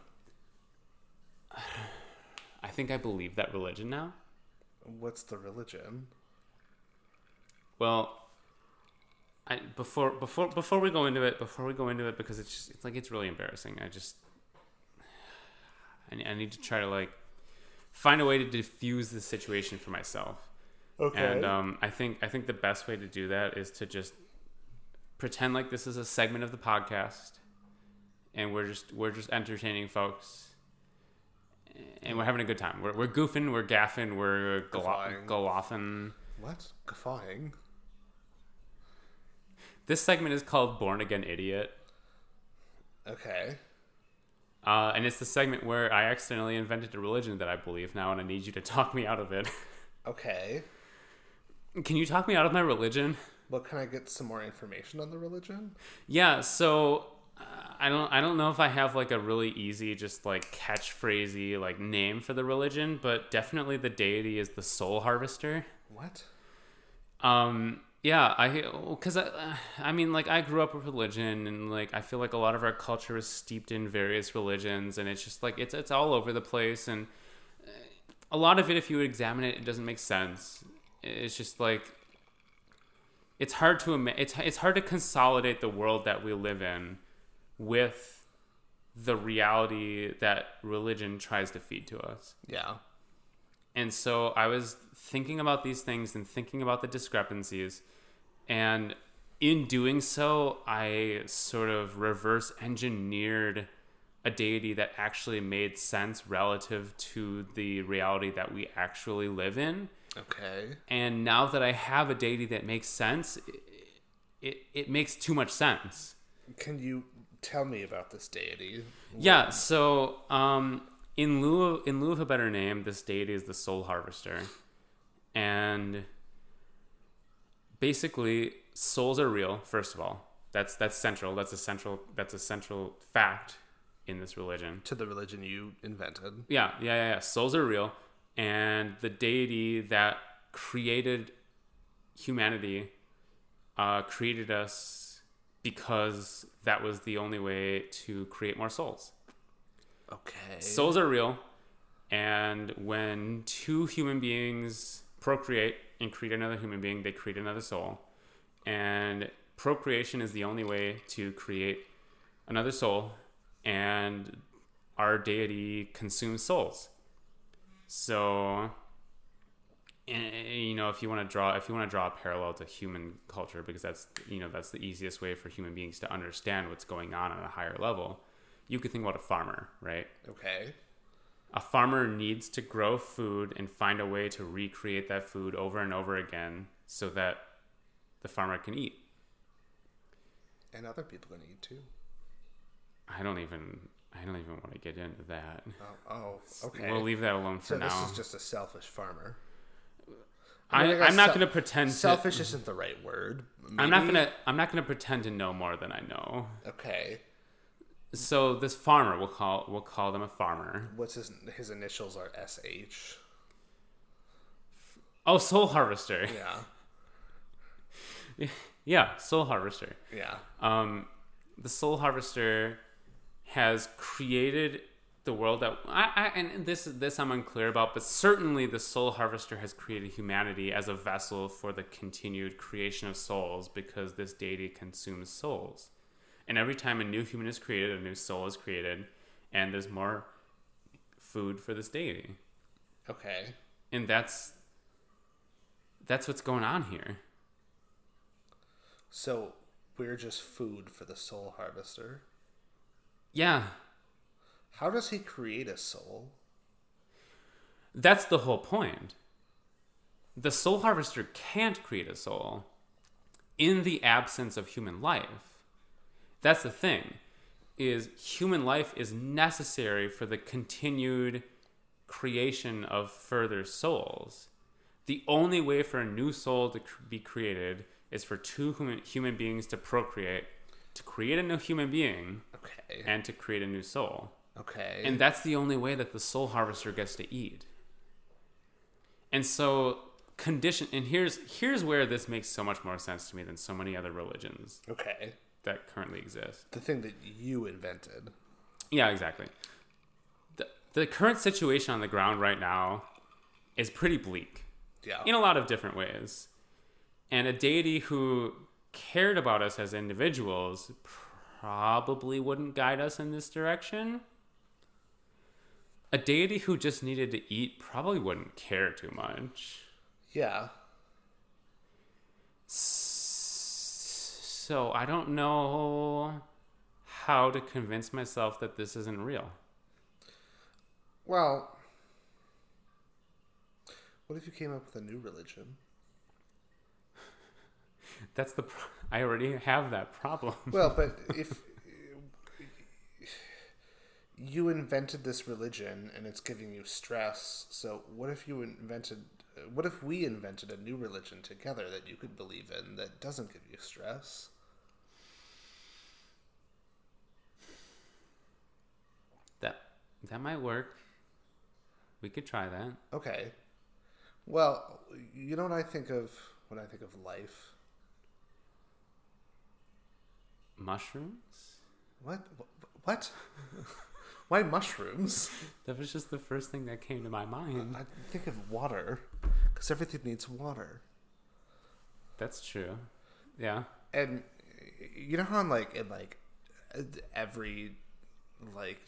I think I believe that religion now.
What's the religion?
Well, I before before before we go into it, before we go into it, because it's just it's like it's really embarrassing. I just I, I need to try to like find a way to diffuse the situation for myself.
Okay.
And um, I think I think the best way to do that is to just pretend like this is a segment of the podcast, and we're just we're just entertaining folks, and we're having a good time. We're, we're goofing, we're gaffing, we're galoffing.
what? Guffawing?
This segment is called "Born Again Idiot,"
Okay.
uh, and it's the segment where I accidentally invented a religion that I believe now, and I need you to talk me out of it.
Okay.
Can you talk me out of my religion?
Well, can I get some more information on the religion?
Yeah, so I don't I don't know if I have like a really easy just like catchphrasey like name for the religion, but definitely the deity is the soul harvester.
What?
Um yeah, I cuz I I mean like I grew up with religion and like I feel like a lot of our culture is steeped in various religions and it's just like it's it's all over the place and uh, a lot of it if you examine it it doesn't make sense. It's just like it's hard to it's it's hard to consolidate the world that we live in with the reality that religion tries to feed to us.
Yeah.
And so I was thinking about these things and thinking about the discrepancies. And in doing so, I sort of reverse engineered a deity that actually made sense relative to the reality that we actually live in.
Okay.
And now that I have a deity that makes sense, it, it, it makes too much sense.
Can you tell me about this deity?
Yeah, so um, in lieu of, in lieu of a better name, this deity is the soul harvester, and basically, souls are real. First of all, that's that's central. That's a central. That's a central fact in this religion.
To the religion you invented.
Yeah, yeah, yeah. yeah. Souls are real, and the deity that created humanity uh, created us because that was the only way to create more souls.
Okay.
Souls are real, and when two human beings procreate and create another human being, they create another soul. And procreation is the only way to create another soul, and our deity consumes souls. So, and, you know, if you want to draw, if you want to draw a parallel to human culture, because that's you know that's the easiest way for human beings to understand what's going on at a higher level. You could think about a farmer, right?
okay.
a farmer needs to grow food and find a way to recreate that food over and over again so that the farmer can eat.
And other people can eat too.
I don't even I don't even want to get into that.
Oh, oh okay.
We'll leave that alone for
so
now.
this is just a selfish farmer.
I,
guess
I'm not going to pretend. To,
Selfish isn't the right word.
I'm not gonna. I'm not gonna pretend to know more than I know.
Okay.
So this farmer, we'll call we'll call them a farmer.
What's his his initials are S H.
Oh, soul harvester.
Yeah.
Yeah, soul harvester.
Yeah.
um, the soul harvester has created the world that I, I and this this I'm unclear about, but certainly the soul harvester has created humanity as a vessel for the continued creation of souls because this deity consumes souls. And every time a new human is created, a new soul is created, and there's more food for this deity.
Okay.
And that's that's what's going on here.
So we're just food for the soul harvester.
Yeah,
How does he create a soul?
That's the whole point. The soul harvester can't create a soul in the absence of human life. That's the thing is human life is necessary for the continued creation of further souls. The only way for a new soul to be created is for two human, human beings to procreate, to create a new human being,
Okay.
and to create a new soul.
Okay.
And that's the only way that the soul harvester gets to eat. And so condition and here's here's where this makes so much more sense to me than so many other religions
Okay.
that currently exist.
The thing that you invented.
Yeah, exactly. The, the current situation on the ground right now is pretty bleak
Yeah.
in a lot of different ways. And a deity who cared about us as individuals probably wouldn't guide us in this direction. A deity who just needed to eat probably wouldn't care too much.
yeah.
So I don't know how to convince myself that this isn't real.
Well, what if you came up with a new religion?
That's the pro- I already have that problem.
Well, but if you invented this religion and it's giving you stress, so what if you invented what if we invented a new religion together that you could believe in that doesn't give you stress?
That that might work. We could try that.
Okay. Well, you know what I think of when I think of life?
Mushrooms?
What? What? Why mushrooms?
That was just the first thing that came to my mind.
I think of water because everything needs water.
That's true. Yeah.
and you know how in like in like every like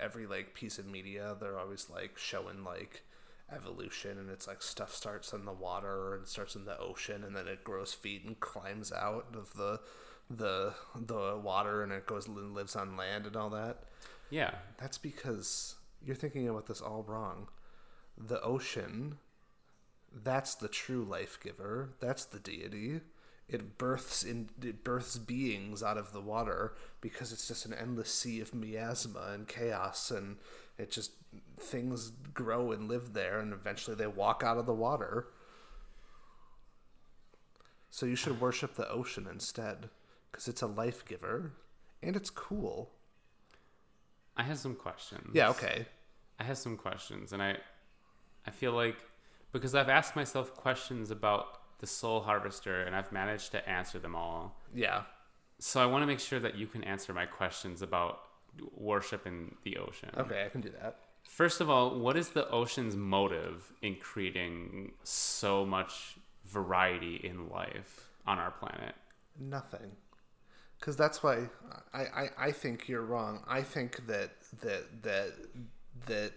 every like piece of media they're always like showing like evolution and it's like stuff starts in the water and starts in the ocean and then it grows feet and climbs out of the the the water and it goes and lives on land and all that
Yeah.
that's because you're thinking about this all wrong. The ocean, that's the true life giver. That's the deity. It births in it births beings out of the water because it's just an endless sea of miasma and chaos and it just things grow and live there and eventually they walk out of the water. So you should worship the ocean instead because it's a life giver and it's cool.
I have some questions.
Yeah, okay.
I have some questions and I I feel like because I've asked myself questions about the soul harvester and I've managed to answer them all.
Yeah.
So I want to make sure that you can answer my questions about worship in the ocean.
Okay, I can do that.
First of all, what is the ocean's motive in creating so much variety in life on our planet?
Nothing. Because that's why I, I, I think you're wrong. I think that that that that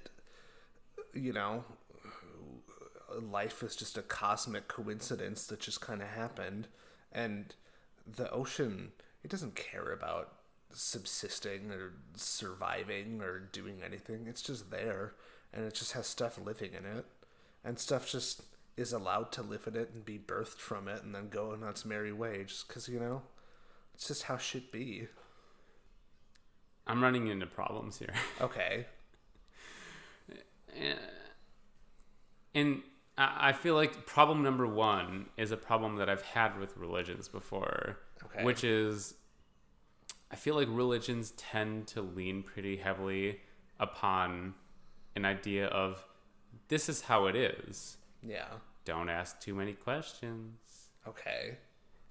you know life is just a cosmic coincidence that just kind of happened, and the ocean it doesn't care about subsisting or surviving or doing anything. It's just there, and it just has stuff living in it, and stuff just is allowed to live in it and be birthed from it and then go on its merry way just because you know it's just how shit be
I'm running into problems here.
okay eh,
And I I feel like problem number one is a problem that I've had with religions before,
Okay.
which is I feel like religions tend to lean pretty heavily upon an idea of this is how it is.
yeah
Don't ask too many questions.
okay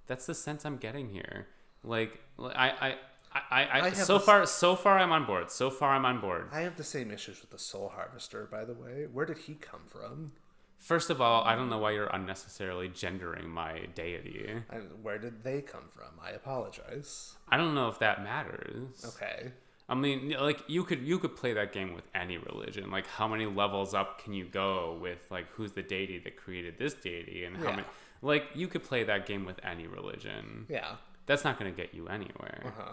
That's the sense I'm getting here. Like I I I, I,
I
I so far so far I'm on board. So far I'm on board.
i have the same issues with the soul harvester by the way where did he come from
First of all, I don't know why you're unnecessarily gendering my deity.
and where did they come from i apologize
I don't know if that matters.
okay
I mean, like you could you could play that game with any religion. Like how many levels up can you go with like who's the deity that created this deity and how
Yeah.
many like you could play that game with any religion.
yeah
That's not going to get you anywhere.
uh-huh.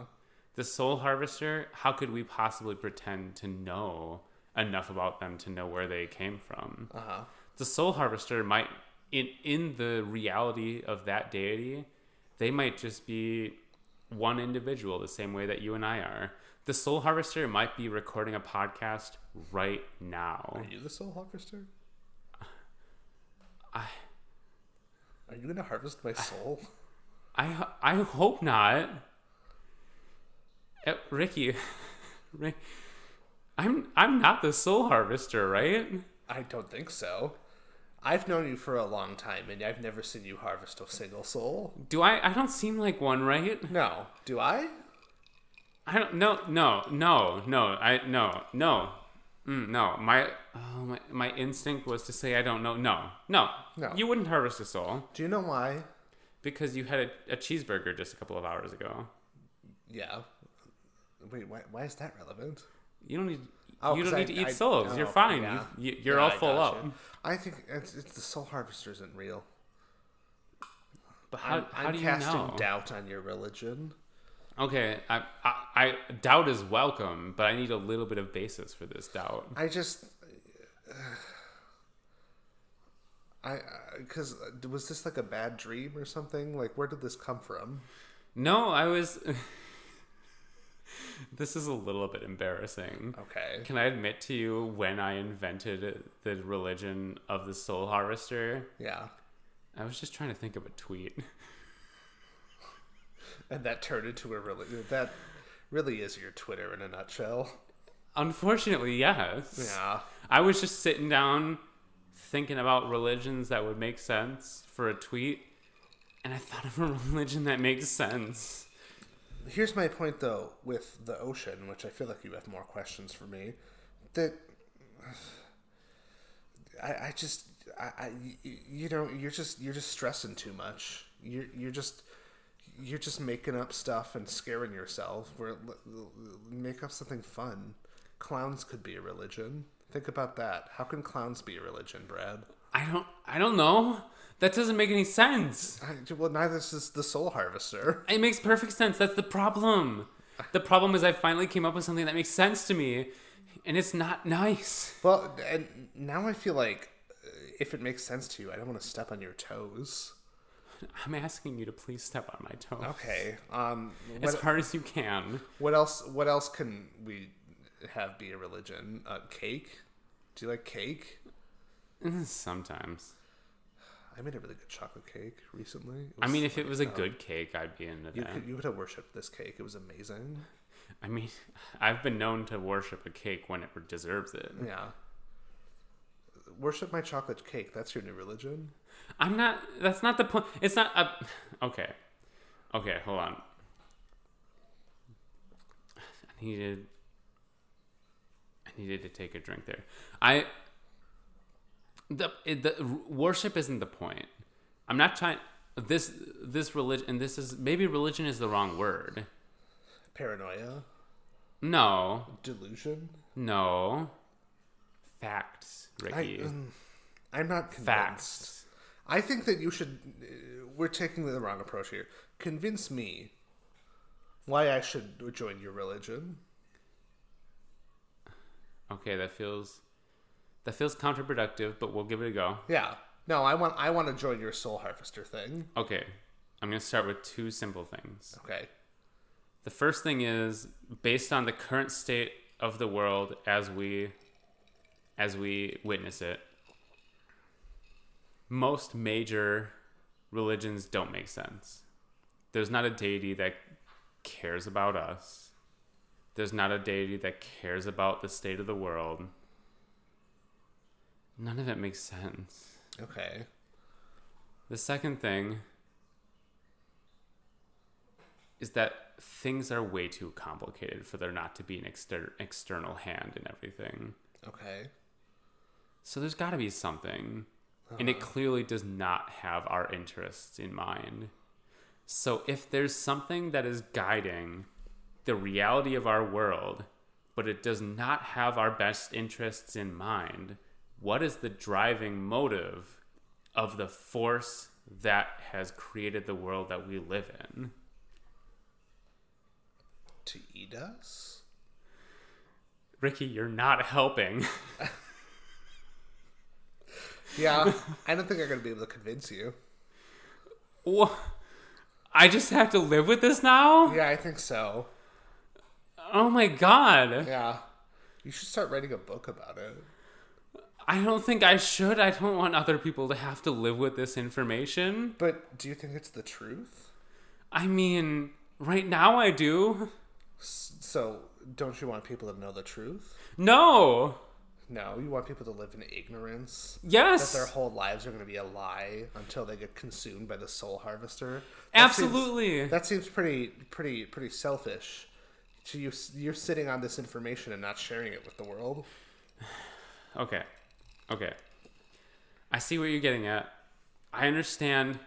The soul harvester, how could we possibly pretend to know enough about them to know where they came from?
uh-huh.
The soul harvester might in in the reality of that deity they might just be one individual the same way that you and i are. The soul harvester might be recording a podcast right now.
Are you the soul harvester?
I
are you gonna harvest my soul?
i i I hope not Eh, ricky Rick, i'm i'm not the soul harvester right
i don't think so I've known you for a long time, and I've never seen you harvest a single soul.
Do I? I don't seem like one, right?
No, do I?
I don't. No, no, no, no. I no, no, mm, no. My, oh, my my instinct was to say I don't know. No, no,
No.
You wouldn't harvest a soul
Do you know why?
Because you had a, a cheeseburger just a couple of hours ago.
Yeah. Wait, why, why is that relevant?
You don't need.
Oh,
you don't need
I-
to eat
I-
souls.
oh,
you're fine.
yeah.
You, you, you're
Yeah,
all full up.
I think it's, it's the soul harvester isn't real.
But how,
I'm,
how
I'm
do you
casting
know?
doubt on your religion.
Okay, I, I, I doubt is welcome, but I need a little bit of basis for this doubt.
I just. I because uh, was this like a bad dream or something? Like, where did this come from?
No, I was. this is a little bit embarrassing.
Okay.
Can I admit to you when I invented the religion of the soul harvester?
Yeah.
I was just trying to think of a tweet.
And that turned into a really that really is your Twitter in a nutshell.
Unfortunately, yes.
Yeah.
I was just sitting down thinking about religions that would make sense for a tweet, and I thought of a religion that makes sense.
Here's my point though with the ocean, which I feel like you have more questions for me. That I, I just I, I you know you're just you're just stressing too much. You're you're just you're just making up stuff and scaring yourself. Where make up something fun. Clowns could be a religion. Think about that. How can clowns be a religion, Brad?
I don't I don't know. That doesn't make any sense.
I, well, neither does the soul harvester.
It makes perfect sense. That's the problem. The problem is I finally came up with something that makes sense to me, and it's not nice.
Well, and now I feel like uh, if it makes sense to you, I don't want to step on your toes.
I'm asking you to please step on my toes.
Okay. Um.
as hard as you can.
what else? What else can we have be a religion? Uh, cake. Do you like cake?
Sometimes.
I made a really good chocolate cake recently.
I mean, if it was a
uh,
good cake, I'd be into
you
that.
could you could have worshipped this cake. It was amazing.
I mean, I've been known to worship a cake when it deserves it.
Yeah. Worship my chocolate cake. That's your new religion.
I'm not. That's not the point. It's not. A, okay. Okay. Hold on. I needed. I needed to take a drink there. I. The it, the worship isn't the point. I'm not trying. This this religion and this is maybe religion is the wrong word.
Paranoia.
No.
Delusion.
No. Facts,
I,
Ricky.
um, I'm not convinced.
Facts.
I think that you should. Uh, we're taking the wrong approach here. Convince me why I should join your religion.
Okay, that feels that feels counterproductive, but we'll give it a go.
Yeah. No, I want. I want to join your soul harvester thing.
Okay, I'm gonna start with two simple things.
Okay.
The first thing is based on the current state of the world as we as we witness it. Most major religions don't make sense. There's not a deity that cares about us. There's not a deity that cares about the state of the world. None of it makes sense.
Okay.
The second thing is that things are way too complicated for there not to be an exter- external hand in everything.
Okay.
So there's got to be something. And it uh-huh. clearly does not have our interests in mind. So if there's something that is guiding the reality of our world, but it does not have our best interests in mind, what is the driving motive of the force that has created the world that we live in?
To eat us.
Ricky, you're not helping.
Yeah. I don't think I'm gonna be able to convince you.
Wha- I just have to live with this now?
Yeah, I think so.
Oh my god.
Yeah. You should start writing a book about it.
I don't think I should. I don't want other people to have to live with this information.
But do you think it's the truth?
I mean, right now I do.
So, don't you want people to know the truth?
No.
No, you want people to live in ignorance.
Yes.
That their whole lives are going to be a lie until they get consumed by the soul harvester. That
Absolutely.
Seems, that seems pretty, pretty, pretty selfish. So you, you're sitting on this information and not sharing it with the world.
Okay. Okay. I see what you're getting at. I understand.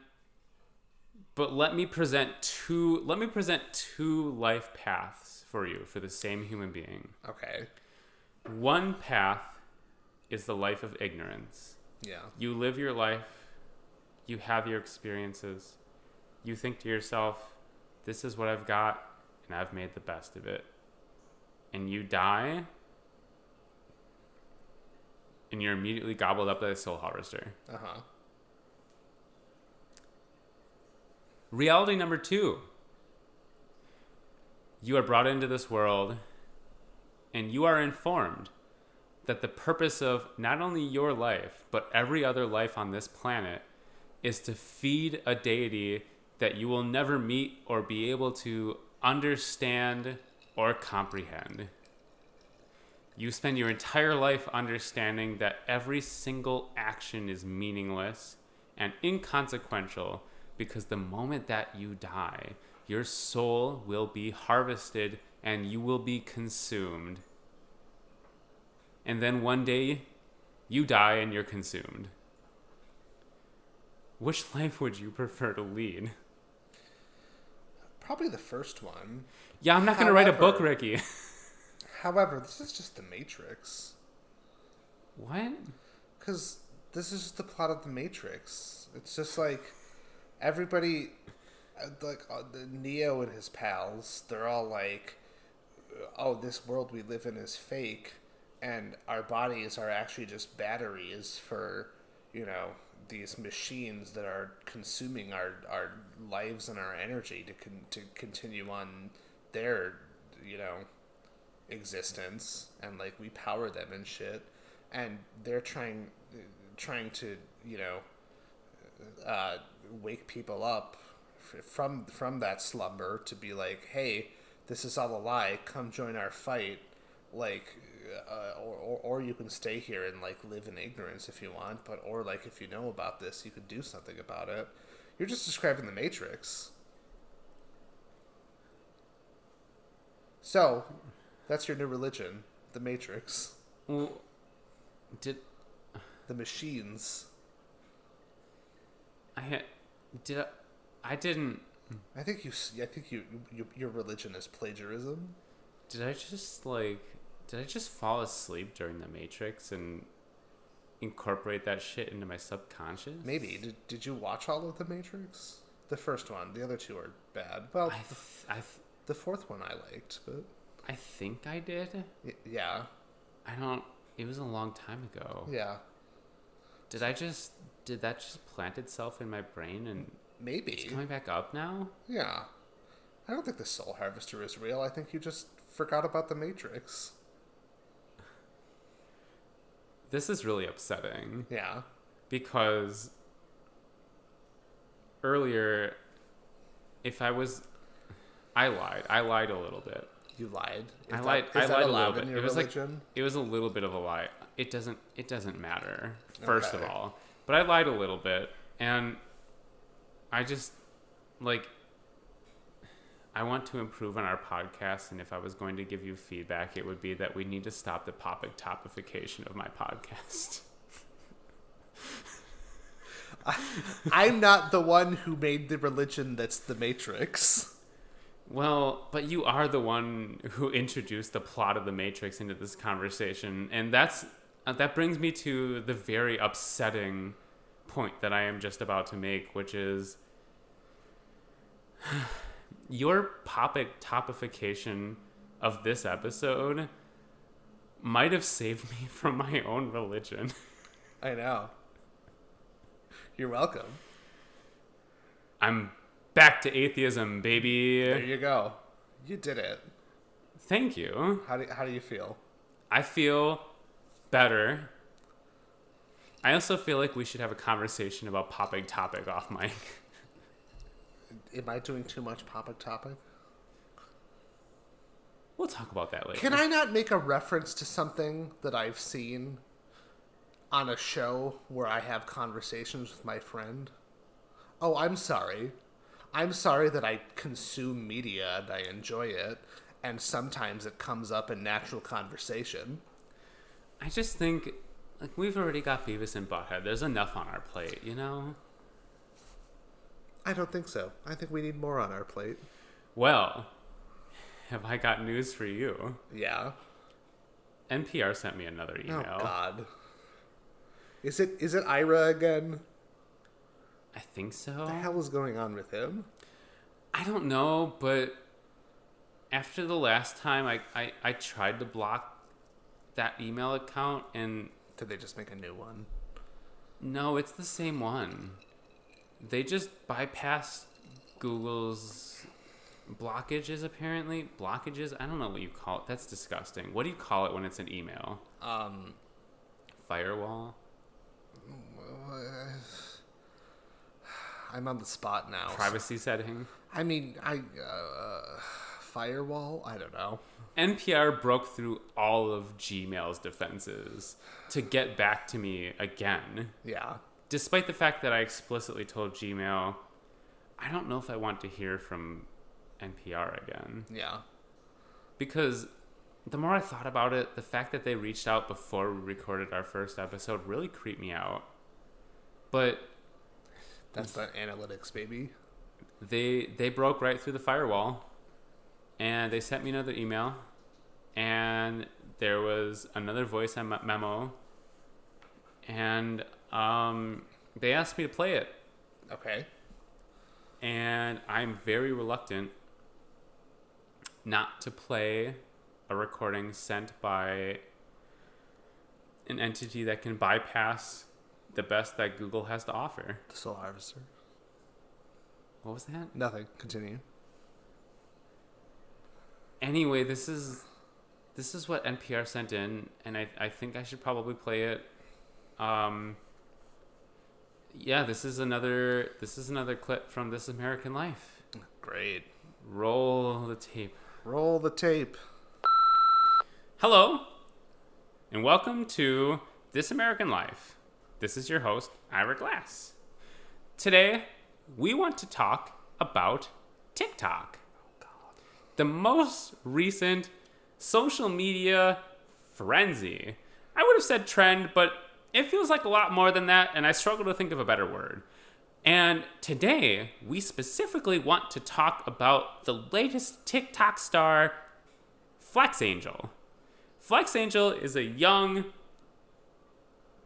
But let me present two let me present two life paths for you for the same human being.
Okay.
One path is the life of ignorance.
Yeah.
You live your life, you have your experiences, you think to yourself, this is what I've got, and I've made the best of it. And you die, and you're immediately gobbled up by the soul harvester.
Uh huh.
Reality number two you are brought into this world, and you are informed that the purpose of not only your life, but every other life on this planet is to feed a deity that you will never meet or be able to understand or comprehend. You spend your entire life understanding that every single action is meaningless and inconsequential because the moment that you die, your soul will be harvested and you will be consumed. And then one day, you die and you're consumed. Which life would you prefer to lead?
Probably the first one.
Yeah, I'm not going to write a book, Ricky.
However, this is just the Matrix.
what?
Because this is just the plot of the Matrix. It's just like everybody, uh, like uh, the Neo and his pals, they're all like, "Oh, this world we live in is fake, and our bodies are actually just batteries for, you know, these machines that are consuming our our lives and our energy to con- to continue on their, you know, existence, and like we power them and shit." and they're trying trying to you know uh, wake people up from from that slumber to be like hey this is all a lie. Come join our fight. Like uh, or, or, or you can stay here and like live in ignorance if you want but or like if you know about this you could do something about it you're just describing the matrix so that's your new religion the matrix
Well, did
the machines
I had did I, I didn't
I think you. I think you, you. Your religion is plagiarism.
did I just like did I just fall asleep during the Matrix and incorporate that shit into my subconscious?
Maybe. Did, did you watch all of the Matrix? The first one. The other two are bad. Well,
I
the,
th- I th-
the fourth one I liked, but
I think I did.
y- yeah,
I don't. It was a long time ago.
yeah,
Did I just did that just plant itself in my brain and
maybe it's
coming back up now?
Yeah. I don't think the Soul Harvester is real. I think you just forgot about the Matrix.
This is really upsetting
Yeah.
because earlier, if I was, I lied. I lied a little bit.
You lied. Is
I
that-
lied. I lied a little bit. It was like it was a little bit of a lie. It doesn't. It doesn't matter. First of all, but I lied a little bit, and I just like. I want to improve on our podcast, and if I was going to give you feedback, it would be that we need to stop the topic topification of my podcast.
I'm not the one who made the religion that's the Matrix.
Well, but you are the one who introduced the plot of the Matrix into this conversation, and that's uh, that brings me to the very upsetting point that I am just about to make, which is your topic topification of this episode might have saved me from my own religion.
I know. You're welcome.
I'm back to atheism, baby.
There you go. You did it.
Thank you.
How do, how do you feel?
I feel better. I also feel like we should have a conversation about popping topic off mic.
Am I doing too much topic topic?
We'll talk about that later.
Can I not make a reference to something that I've seen on a show where I have conversations with my friend? Oh, I'm sorry. I'm sorry that I consume media and I enjoy it, and sometimes it comes up in natural conversation.
I just think like we've already got Beavis and Butthead. There's enough on our plate, you know.
I don't think so. I think we need more on our plate.
Well, have I got news for you?
Yeah.
NPR sent me another oh, email.
Oh God. Is it is it Ira again?
I think so.
What the hell is going on with him?
I don't know, but after the last time I, I, I tried to block that email account and
Did they just make a new one?
no, it's the same one. They just bypassed Google's blockages apparently. Blockages? I don't know what you call it. That's disgusting. What do you call it when it's an email?
Um.
Firewall?
I'm on the spot now.
Privacy setting?
I mean, I uh, firewall. I don't know.
NPR broke through all of Gmail's defenses to get back to me again.
Yeah.
Despite the fact that I explicitly told Gmail, I don't know if I want to hear from NPR again.
Yeah.
Because the more I thought about it, the fact that they reached out before we recorded our first episode really creeped me out. But
That's the analytics, baby.
they they broke right through the firewall and they sent me another email and there was another voice mem- memo and um, they asked me to play it
Okay.
and i'm very reluctant not to play a recording sent by an entity that can bypass the best that google has to offer
The Soul Harvester.
what was that
Nothing. Continue.
anyway, this is this is what NPR sent in, and I, I think I should probably play it. Um, yeah, this is another this is another clip from This American Life.
Great.
Roll the tape.
Roll the tape.
Hello, and welcome to This American Life. This is your host, Ira Glass. Today, we want to talk about TikTok, the most recent social media frenzy. I would have said trend, but it feels like a lot more than that, and I struggle to think of a better word. And today, we specifically want to talk about the latest TikTok star, Flex Angel. Flex Angel is a young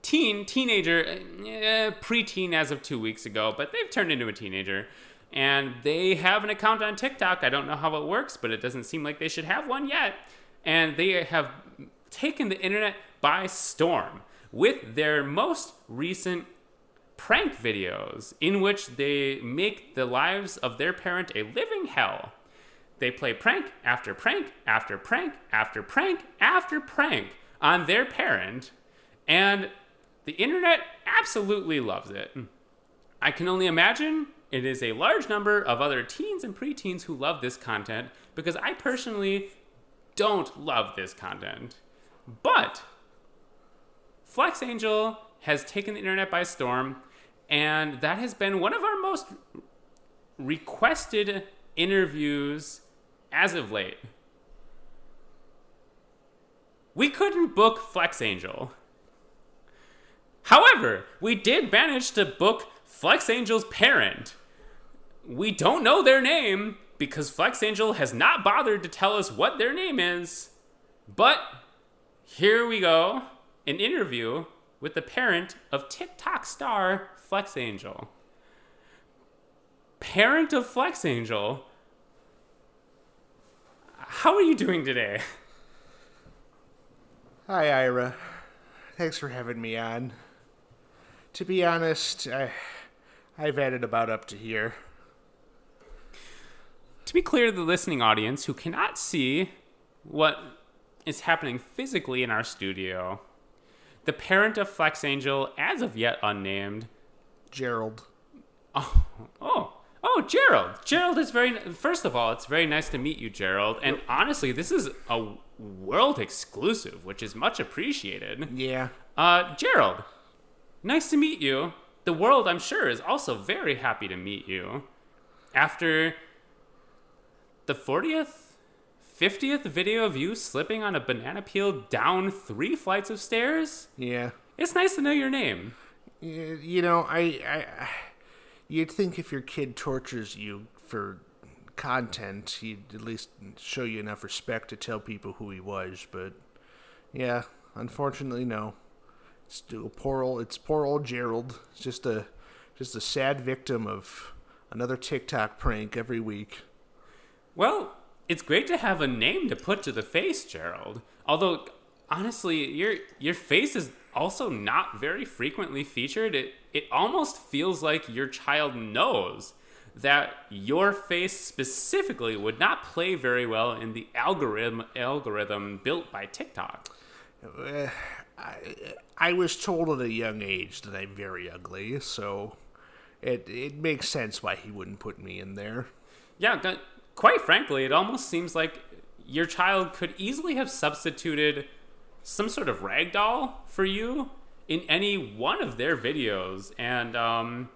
teen, teenager, eh, preteen as of two weeks ago, but they've turned into a teenager. And they have an account on TikTok. I don't know how it works, but it doesn't seem like they should have one yet. And they have taken the internet by storm with their most recent prank videos in which they make the lives of their parent a living hell. They play prank after prank after prank after prank after prank on their parent, and the internet absolutely loves it. I can only imagine it is a large number of other teens and preteens who love this content because I personally don't love this content. But Flex Angel has taken the internet by storm, and that has been one of our most requested interviews as of late. We couldn't book Flex Angel. However, we did manage to book Flex Angel's parent. We don't know their name because Flex Angel has not bothered to tell us what their name is. But here we go an interview with the parent of TikTok star Flex Angel. Parent of Flex Angel, how are you doing today?
Hi, Ira. Thanks for having me on. To be honest, I, I've added about up to here.
To be clear to the listening audience who cannot see what is happening physically in our studio, the parent of Flex Angel, as of yet unnamed,
Gerald.
oh, oh, Oh, Gerald. Gerald is very. First of all, it's very nice to meet you, Gerald. And honestly, this is a world exclusive, which is much appreciated.
Yeah.
Uh, Gerald, nice to meet you. The world, I'm sure, is also very happy to meet you. After the 40th, 50th video of you slipping on a banana peel down three flights of stairs,
Yeah.
it's nice to know your name.
You know, I, I, you'd think if your kid tortures you for content, he'd at least show you enough respect to tell people who he was. But yeah, unfortunately, no. It's still poor old. It's poor old Gerald. It's just a, just a sad victim of another TikTok prank every week.
Well, it's great to have a name to put to the face, Gerald. Although, honestly, your your face is also not very frequently featured. It it almost feels like your child knows that your face specifically would not play very well in the algorithm algorithm built by TikTok.
Uh, I, I was told at a young age that I'm very ugly, so it it makes sense why he wouldn't put me in there.
Yeah, quite frankly, it almost seems like your child could easily have substituted some sort of rag doll for you in any one of their videos and um,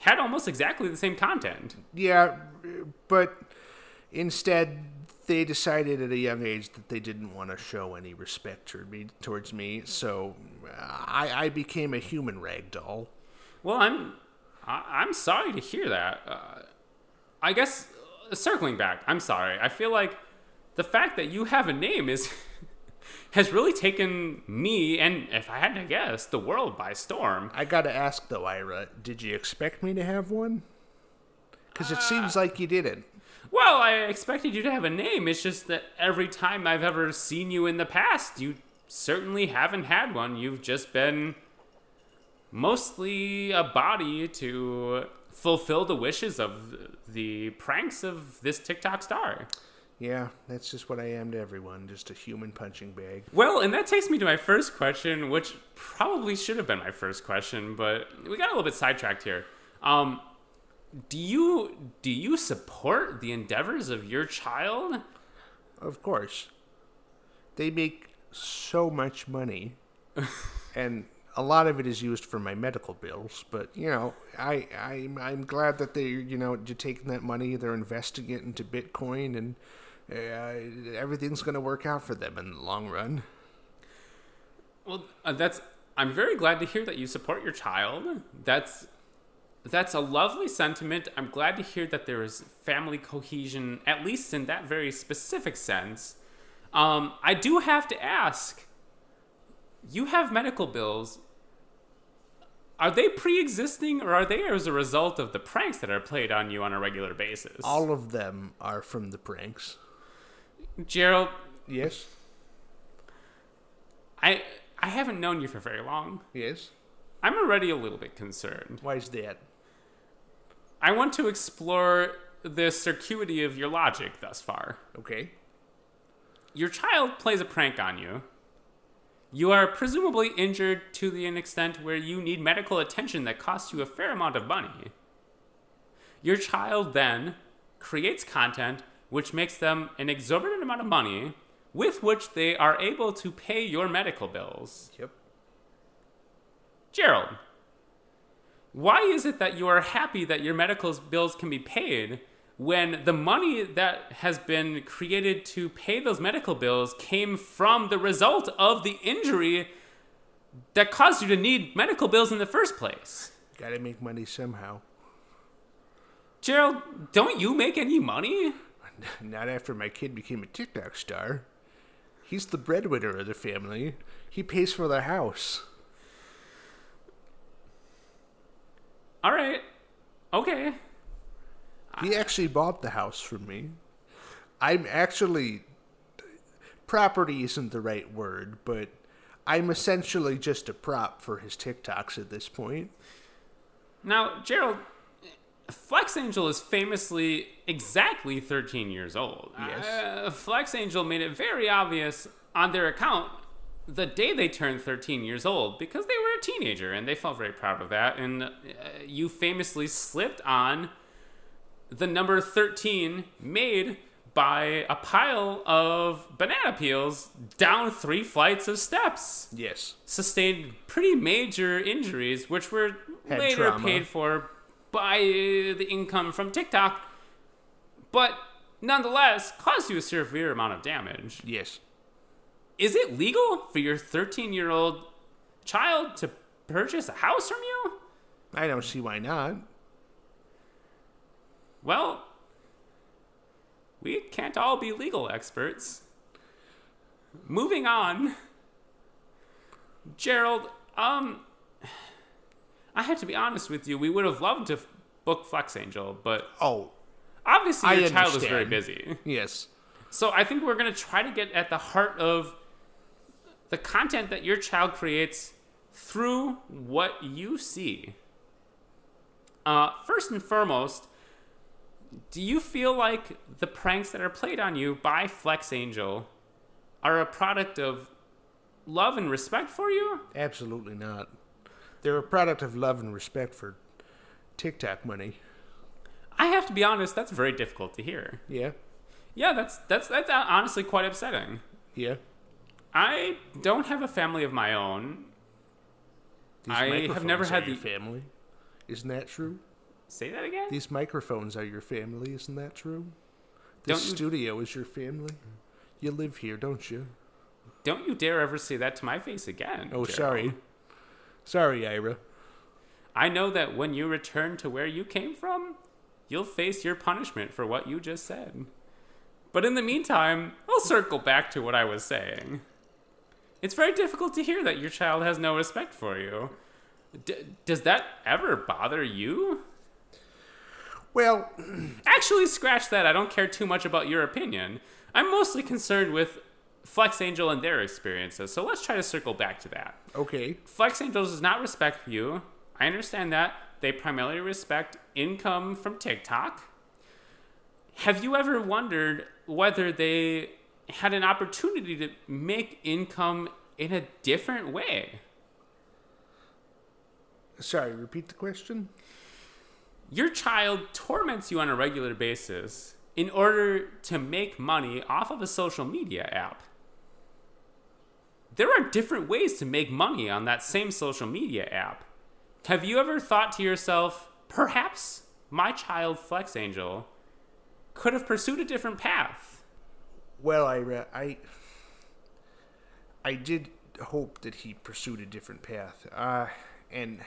had almost exactly the same content.
Yeah, but instead they decided at a young age that they didn't want to show any respect toward me, towards me, so I, I became a human rag doll.
Well, I'm I, I'm sorry to hear that. Uh, I guess circling back, I'm sorry. I feel like the fact that you have a name is has really taken me and if I had to guess, the world by storm.
I gotta ask though, Ira, did you expect me to have one? Because it seems uh, like you didn't.
Well, I expected you to have a name. It's just that every time I've ever seen you in the past, you certainly haven't had one. You've just been mostly a body to fulfill the wishes of the pranks of this TikTok star.
Yeah, that's just what I am to everyone, just a human punching bag.
Well, and that takes me to my first question, which probably should have been my first question, but we got a little bit sidetracked here. Um, do you do you support the endeavors of your child?
Of course. They make so much money, and a lot of it is used for my medical bills. But you know, I I'm I'm glad that they you know you're taking that money, they're investing it into Bitcoin, and uh, everything's gonna work out for them in the long run.
Well, uh, that's. I'm very glad to hear that you support your child. That's that's a lovely sentiment. I'm glad to hear that there is family cohesion, at least in that very specific sense. Um, I do have to ask. You have medical bills. Are they pre-existing, or are they as a result of the pranks that are played on you on a regular basis?
All of them are from the pranks.
Gerald,
Yes.
I I haven't known you for very long.
Yes.
I'm already a little bit concerned.
Why is that?
I want to explore the circuity of your logic thus far.
Okay.
Your child plays a prank on you. You are presumably injured to the extent where you need medical attention that costs you a fair amount of money. Your child then creates content which makes them an exorbitant amount of money with which they are able to pay your medical bills.
Yep.
Gerald, why is it that you are happy that your medical bills can be paid when the money that has been created to pay those medical bills came from the result of the injury that caused you to need medical bills in the first place?
Gotta make money somehow.
Gerald, don't you make any money?
Not after my kid became a TikTok star. He's the breadwinner of the family. He pays for the house.
All right. Okay.
He actually bought the house from me. I'm actually. Property isn't the right word, but I'm essentially just a prop for his TikToks at this point.
Now, Gerald, Flex Angel is famously exactly 13 years old.
Yes.
Uh, Flex Angel made it very obvious on their account the day they turned 13 years old because they were a teenager and they felt very proud of that. And uh, you famously slipped on the number 13 made by a pile of banana peels down three flights of steps.
Yes.
Sustained pretty major injuries, which were
Had
later
trauma.
paid for by the income from TikTok, but nonetheless caused you a severe amount of damage.
Yes.
Is it legal for your 13 year old child to purchase a house from you?
I don't see why not.
Well, we can't all be legal experts. Moving on. Gerald, um I have to be honest with you, we would have loved to book Flex Angel, but
Oh,
obviously
I
your child is very busy.
yes.
So I think we're going to try to get at the heart of the content that your child creates through what you see. Uh, first and foremost, do you feel like the pranks that are played on you by Flex Angel are a product of love and respect for you?
Absolutely not. They're a product of love and respect for TikTok money.
I have to be honest, that's very difficult to hear.
Yeah.
Yeah, that's that's that's honestly quite upsetting.
Yeah.
I don't have a family of my own.
These
I have never had the-
family. Isn't that true?
Say that again?
These microphones are your family. Isn't that true? This
Don't you-
studio is your family. You live here, don't you?
Don't you dare ever say that to my face again.
Oh,
Gerald.
sorry. Sorry, Ira.
I know that when you return to where you came from, you'll face your punishment for what you just said. But in the meantime, I'll circle back to what I was saying. It's very difficult to hear that your child has no respect for you. D- does that ever bother you?
Well,
Actually, scratch that. I don't care too much about your opinion. I'm mostly concerned with Flex Angel and their experiences, so let's try to circle back to that.
okay.
Flex Angels does not respect you. I understand that. They primarily respect income from TikTok. Have you ever wondered whether they had an opportunity to make income in a different way?
Sorry, repeat the question.
Your child torments you on a regular basis in order to make money off of a social media app. There are different ways to make money on that same social media app. Have you ever thought to yourself, perhaps my child Flex Angel could have pursued a different path?
Well, Ira, I I did hope that he pursued a different path. Uh, and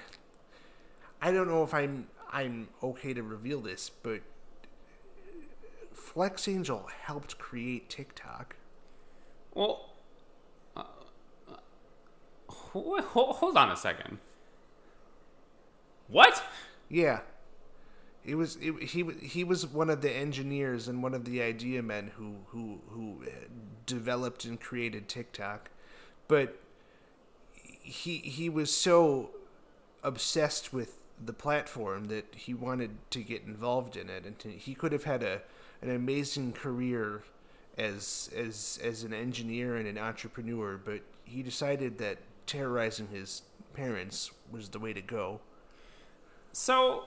I don't know if I'm I'm okay to reveal this, but Flex Angel helped create TikTok.
Well, uh, uh, ho- ho- hold on a second. What?
Yeah. It was it, he he was one of the engineers and one of the idea men who who who uh, developed and created TikTok, but he he was so obsessed with the platform that he wanted to get involved in it, and to, he could have had a an amazing career as as as an engineer and an entrepreneur, but he decided that terrorizing his parents was the way to go.
So,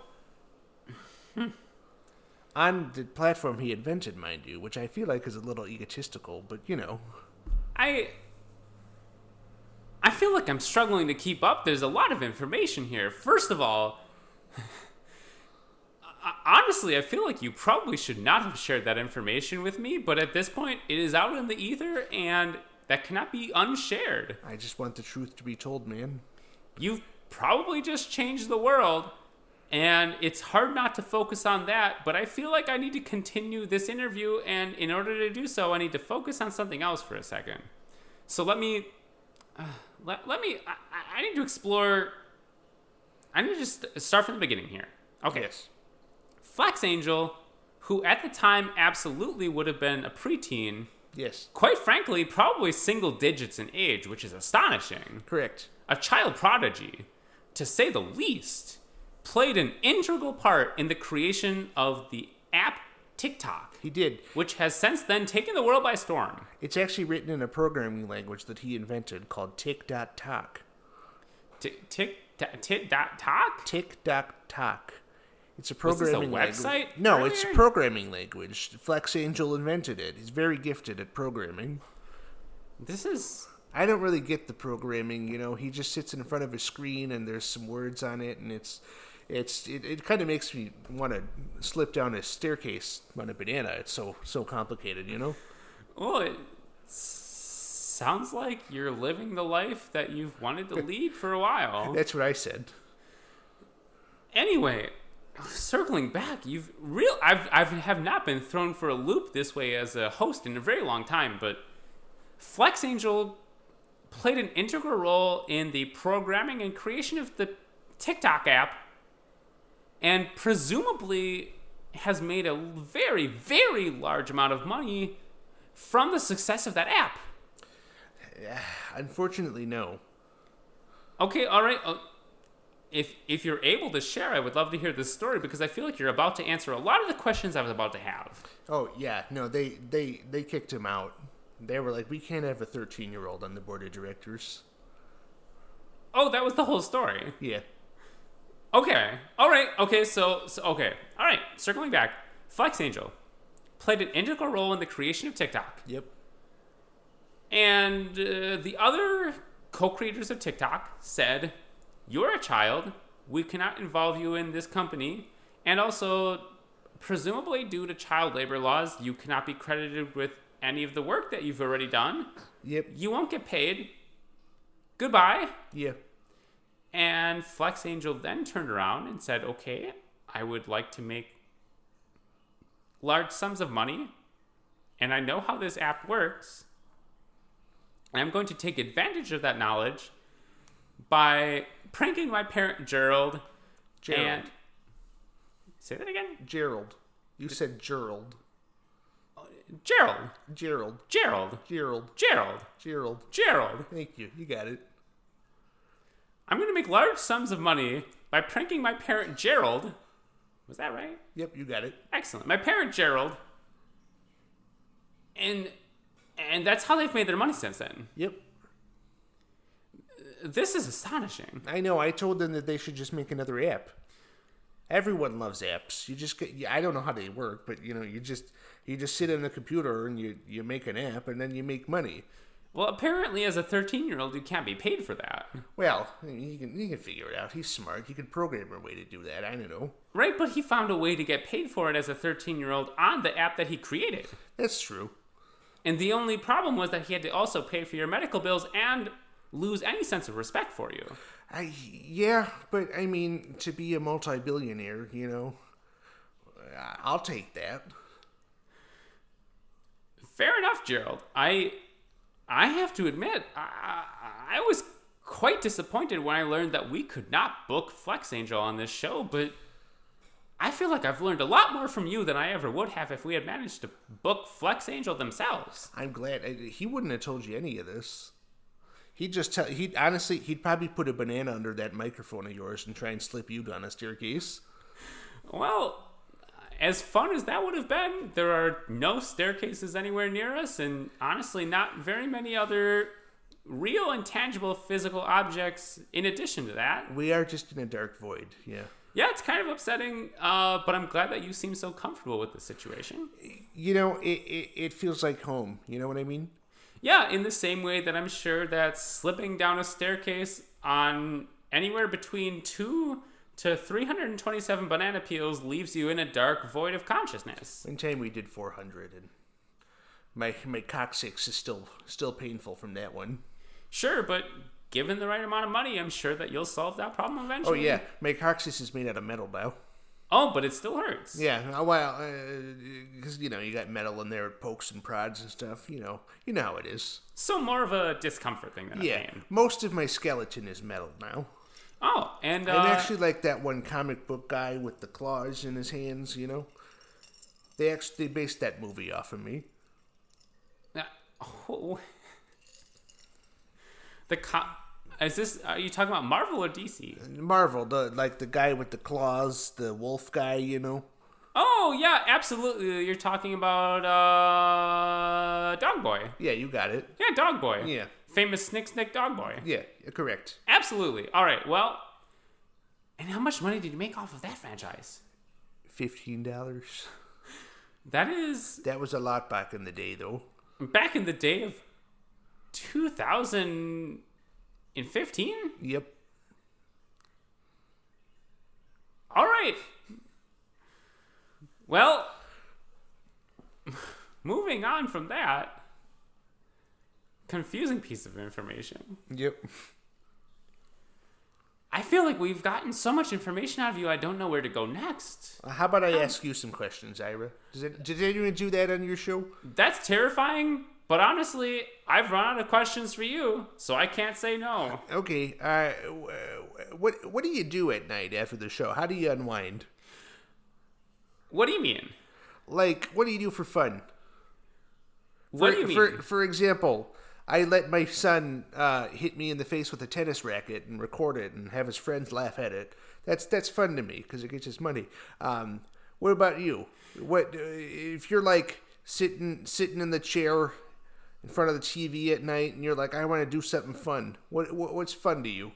on the platform he invented, mind you, which I feel like is a little egotistical, but you know.
I I feel like I'm struggling to keep up. There's a lot of information here. First of all, honestly, I feel like you probably should not have shared that information with me, but at this point, it is out in the ether and that cannot be unshared.
I just want the truth to be told, man.
You've probably just changed the world, and it's hard not to focus on that, but I feel like I need to continue this interview, and in order to do so, I need to focus on something else for a second. So let me. Uh, let, let me. I, I- I need to explore. I need to just start from the beginning here. Okay.
Yes.
Flex Angel, who at the time absolutely would have been a preteen,
Yes.
quite frankly, probably single digits in age, which is astonishing
Correct.
a child prodigy, to say the least, played an integral part in the creation of the app TikTok,
He did.
which has since then taken the world by storm.
It's actually written in a programming language that he invented called.
Tick, tick, tick, dot, talk?
Tick.Talk. It's a
Was this a
programming language.
website
No, it's
earlier?
programming language. Flex Angel invented it. He's very gifted at programming.
This is
I don't really get the programming, you know. He just sits in front of a screen and there's some words on it and it's it's it, it kind of makes me want to slip down a staircase on a banana. It's so so complicated, you know.
well. It s- sounds like you're living the life that you've wanted to lead for a while.
That's what I said.
Anyway, circling back, you've real I've I've have not been thrown for a loop this way as a host in a very long time, but Flex Angel played an integral role in the programming and creation of the TikTok app and presumably has made a very very large amount of money from the success of that app.
Unfortunately, no.
Okay, all right. Uh, if if you're able to share, I would love to hear this story because I feel like you're about to answer a lot of the questions I was about to have.
Oh yeah, no. They they they kicked him out. They were like, we can't have a 13 year old on the board of directors.
Oh, that was the whole story.
Yeah.
Okay. All right. Okay. So, so okay. All right. Circling back, Flex Angel played an integral role in the creation of TikTok,
Yep.
And uh, the other co-creators of TikTok said, "You're a child. We cannot involve you in this company, and also, presumably due to child labor laws, you cannot be credited with any of the work that you've already done.
Yep.
You won't get paid. Goodbye."
Yeah.
And Flex Angel then turned around and said, Okay, I would like to make large sums of money, and I know how this app works. And I'm going to take advantage of that knowledge by pranking my parent Gerald.
Gerald.
And say that again,
Gerald. You said Gerald.
Gerald,
Gerald.
Gerald,
Gerald.
Gerald,
Gerald.
Gerald.
Thank you. You got it.
I'm going to make large sums of money by pranking my parent Gerald. Was that right?
Yep, you got it.
Excellent. My parent Gerald, and and that's how they've made their money since then.
Yep.
This is astonishing.
I know. I told them that they should just make another app. Everyone loves apps. You just get. I don't know how they work, but you know, you just you just sit in the computer and you you make an app and then you make money.
Well, apparently, as a 13 year old, you can't be paid for that.
Well, you can you can figure it out. He's smart. He can program a way to do that. I don't know.
Right? But he found a way to get paid for it as a 13 year old on the app that he created.
That's true.
And the only problem was that he had to also pay for your medical bills and lose any sense of respect for you.
I yeah, but I mean, to be a multi-billionaire, you know, I'll take that.
Fair enough, Gerald. I I have to admit, I, I was quite disappointed when I learned that we could not book Flex Angel on this show, but I feel like I've learned a lot more from you than I ever would have if we had managed to book Flex Angel themselves.
I'm glad he wouldn't have told you any of this. He'd just tell. He'd honestly, he'd probably put a banana under that microphone of yours and try and slip you down a staircase.
Well, as fun as that would have been, there are no staircases anywhere near us, and honestly, not very many other real and tangible physical objects in addition to that.
We are just in a dark void. Yeah.
Yeah, it's kind of upsetting, uh, but I'm glad that you seem so comfortable with the situation.
You know, it, it it feels like home. You know what I mean?
Yeah, in the same way that I'm sure that slipping down a staircase on anywhere between two to 327 banana peels leaves you in a dark void of consciousness.
One time we did 400, and my my coccyx is still still painful from that one.
Sure, but given the right amount of money, I'm sure that you'll solve that problem eventually.
Oh yeah, my coccyx is made out of metal now.
Oh, but it still hurts.
Yeah, uh, well, because you know you got metal in there, it pokes and prods and stuff. You know, you know how it is.
So more of a discomfort thing than
Yeah, most of my skeleton is metal now.
Oh, and uh,
I'm actually like that one comic book guy with the claws in his hands. You know, they actually they based that movie off of me.
uh, oh. the co- is this? Are you talking about Marvel or DC?
Marvel, the like the guy with the claws, the wolf guy. You know,
Oh yeah, absolutely. You're talking about uh, Dog Boy.
yeah, you got it.
Yeah, Dog Boy.
Yeah.
Famous Snick Snick Dog Boy.
Yeah, correct.
Absolutely. All right. Well, and how much money did you make off of that franchise?
fifteen dollars.
That is
That was a lot back in the day, though.
back in the day of 2015.
Yep.
All right. Well, moving on from that confusing piece of information.
Yep.
I feel like we've gotten so much information out of you, I don't know where to go next.
How about I um, ask you some questions, Ira? Does it, did anyone do that on your show?
That's terrifying, but honestly, I've run out of questions for you, so I can't say no.
Okay. Uh, what What do you do at night after the show? How do you unwind?
What do you mean?
Like, what do you do for fun?
What
for,
do you mean?
For For example, I let my son uh, hit me in the face with a tennis racket and record it and have his friends laugh at it. That's that's fun to me because it gets us money. Um, what about you? What uh, if you're like sitting sitting in the chair in front of the TV at night and you're like, I want to do something fun. What, what what's fun to you?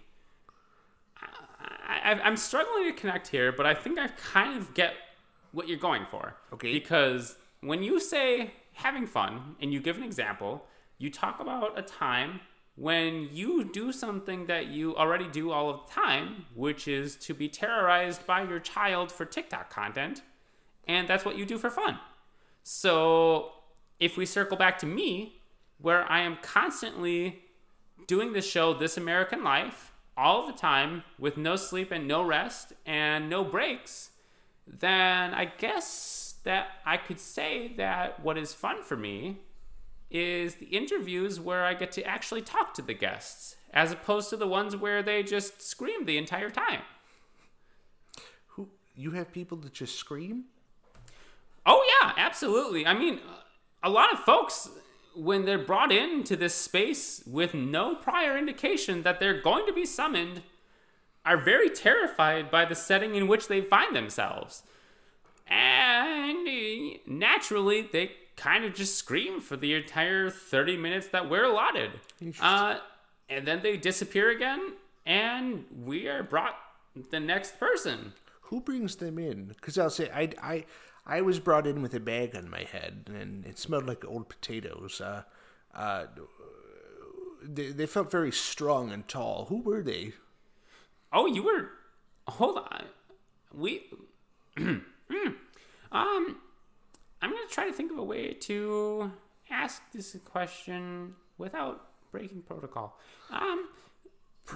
I, I'm struggling to connect here, but I think I kind of get what you're going for.
Okay.
Because when you say having fun and you give an example, you talk about a time when you do something that you already do all of the time, which is to be terrorized by your child for TikTok content, and that's what you do for fun. So if we circle back to me, where I am constantly doing the show This American Life all the time with no sleep and no rest and no breaks, then I guess that I could say that what is fun for me is the interviews where I get to actually talk to the guests, as opposed to the ones where they just scream the entire time.
Who you have people that just scream?
Oh, yeah, absolutely. I mean, a lot of folks, when they're brought into this space with no prior indication that they're going to be summoned, are very terrified by the setting in which they find themselves. And eh, naturally, they kind of just scream for the entire 30 minutes that we're allotted. Uh, and then they disappear again, and we are brought the next person.
Who brings them in? Because I'll say I, I I was brought in with a bag on my head, and it smelled like old potatoes. Uh, uh, they, they felt very strong and tall. Who were they?
Oh, you were. Hold on. We. um, I'm gonna try to think of a way to ask this question without breaking protocol. Um,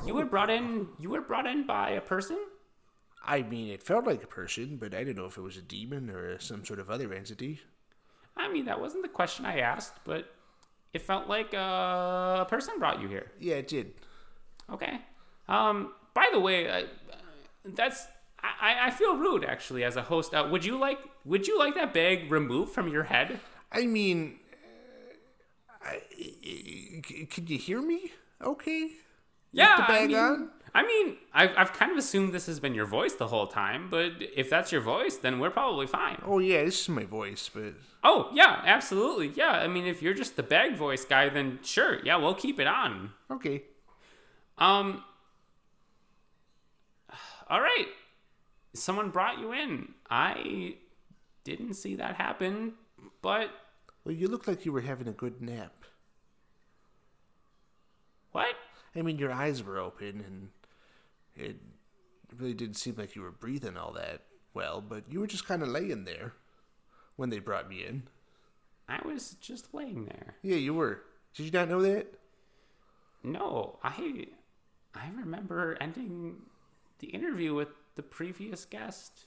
you were brought in. You were brought in by a person.
I mean, it felt like a person, but I didn't know if it was a demon or some sort of other entity.
I mean, that wasn't the question I asked, but it felt like a person brought you here.
Yeah, it did.
Okay. Um. By the way, I, that's I, I feel rude actually as a host. Uh, would you like Would you like that bag removed from your head?
I mean, uh, I, I- can you hear me? Okay.
Yeah,
the
I mean,
on?
I mean, I've, I've kind of assumed this has been your voice the whole time, but if that's your voice, then we're probably fine.
Oh yeah, this is my voice, but
Oh, yeah, absolutely. Yeah, I mean, if you're just the bag voice guy, then sure, yeah, we'll keep it on.
okay.
Um, all right. Someone brought you in. I didn't see that happen, but
Well, you look like you were having a good nap.
what?
I mean, your eyes were open, and it really didn't seem like you were breathing all that well, but you were just kind of laying there when they brought me in.
I was just laying there.
Yeah, you were. Did you not know that?
No, I I remember ending the interview with the previous guest.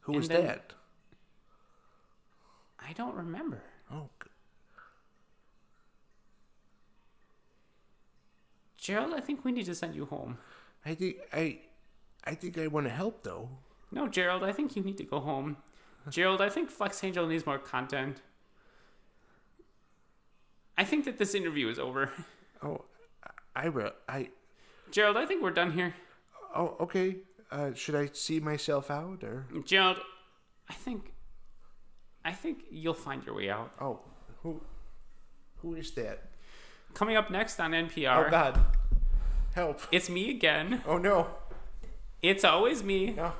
Who was that?
I don't remember.
Oh,
Gerald, I think we need to send you home.
I think I, I think I want to help though.
No, Gerald, I think you need to go home. Gerald, I think Flex Angel needs more content. I think that this interview is over.
Oh, I will. I.
Gerald, I think we're done here.
Oh, okay. Uh, should I see myself out or?
Gerald, I think I think you'll find your way out.
Oh, who, who is that?
Coming up next on NPR,
Oh God, help!
it's me again.
Oh no,
It's always me.
no.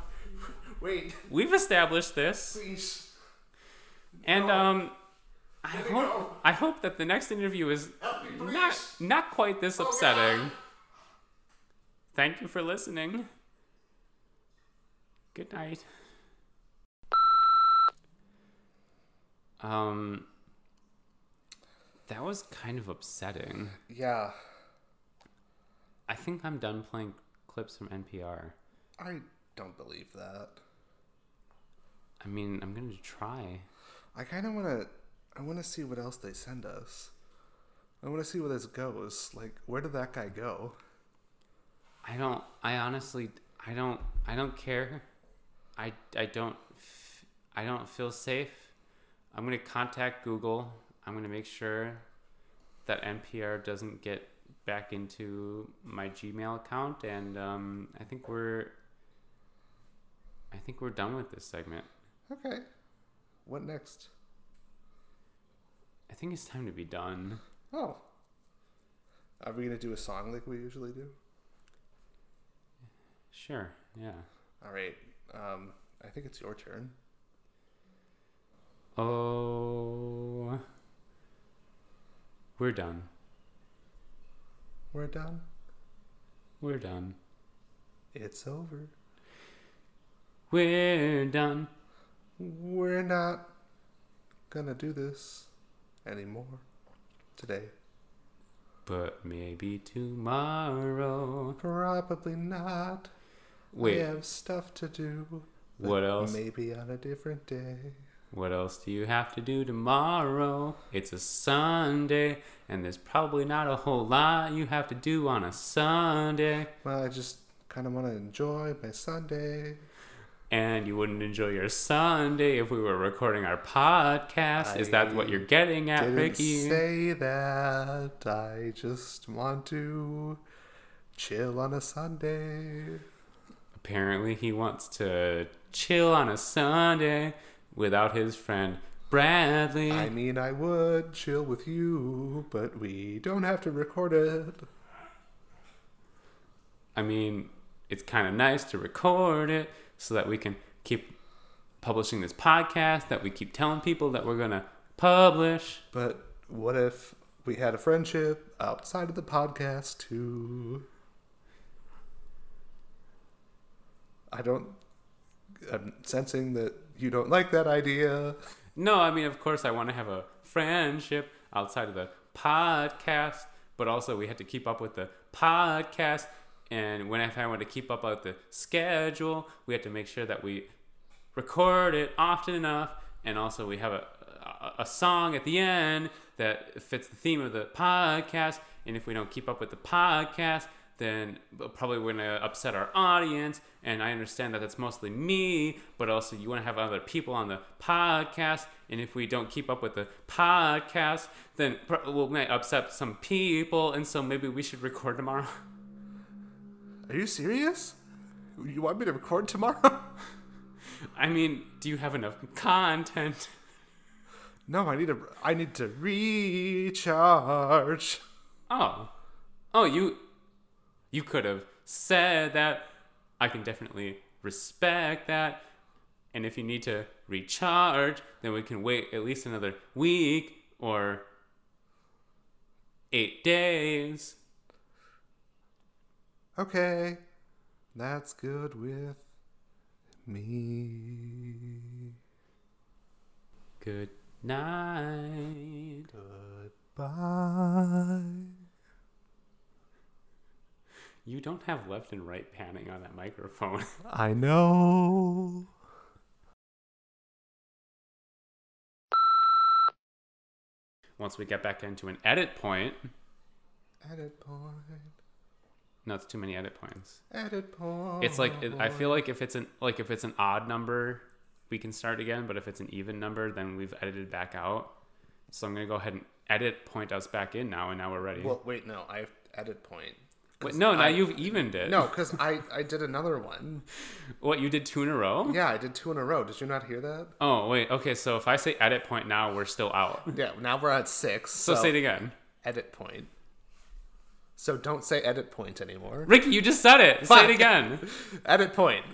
Wait,
We've established this,
please.
and
No.
um, I
Let
hope. I hope that the next interview is
me,
not not quite this
Oh,
upsetting.
God.
Thank you for listening. Good night. Um, that was kind of upsetting.
Yeah,
I think I'm done playing clips from NPR.
I don't believe that.
I mean, I'm gonna try.
I kind of want to. I want to see what else they send us. I want to see where this goes. Like, where did that guy go?
I don't. I honestly. I don't. I don't care. I. I don't. I don't feel safe. I'm gonna contact Google. I'm gonna make sure that NPR doesn't get back into my Gmail account, and um, I think we're. I think we're done with this segment.
Okay. What next?
I think it's time to be done.
Oh. Are we gonna do a song like we usually do?
Sure. Yeah.
All right. Um, I think it's your turn.
Oh. We're done.
We're done.
We're done.
It's over.
We're done.
We're not gonna do this anymore today.
But maybe tomorrow.
Probably not.
Wait,
I have stuff to do.
What else?
Maybe on a different day.
What else do you have to do tomorrow? It's a Sunday, and there's probably not a whole lot you have to do on a Sunday.
Well, I just kind of want to enjoy my Sunday.
And you wouldn't enjoy your Sunday if we were recording our podcast. Is that what you're getting at,
Didn't
Ricky?
say that. I just want to chill on a Sunday.
Apparently, he wants to chill on a Sunday without his friend Bradley.
I mean, I would chill with you, but we don't have to record it.
I mean, it's kind of nice to record it so that we can keep publishing this podcast that we keep telling people that we're going to publish.
But what if we had a friendship outside of the podcast too? I don't. I'm sensing that you don't like that idea.
No, I mean, of course, I want to have a friendship outside of the podcast, but also we had to keep up with the podcast. And when I want to keep up with the schedule, we had to make sure that we record it often enough, and also we have a, a, a song at the end that fits the theme of the podcast. And if we don't keep up with the podcast, then uh, probably we're gonna upset our audience. And I understand that that's mostly me, but also you want to have other people on the podcast. And if we don't keep up with the podcast, then we might upset some people. And so maybe we should record tomorrow.
Are you serious? You want me to record tomorrow?
I mean, do you have enough content?
no, I need to. I need to recharge.
Oh. Oh, you you could have said that. I can definitely respect that. And if you need to recharge, then we can wait at least another week or 8 days.
Okay, that's good with me.
Good night.
Goodbye.
You don't have left and right panning on that microphone.
I know.
Once we get back into an edit point,
Edit point.
no, it's too many edit points.
Edit point.
It's like it, I feel like if it's an like if it's an odd number, we can start again. But if it's an even number, then we've edited back out. So I'm gonna go ahead and edit point us back in now, and now we're ready.
Well, wait, no. I have edit point.
Wait, no, now
I-
you've evened it.
No, because I I did another one.
what you did two in a row?
Yeah, I did two in a row. Did you not hear that?
Oh wait, okay. So if I say edit point now, we're still out.
Yeah. Now we're at six.
So, say it again,
edit point. So don't say edit point anymore.
Ricky. You just said it. Say it again.
Edit point.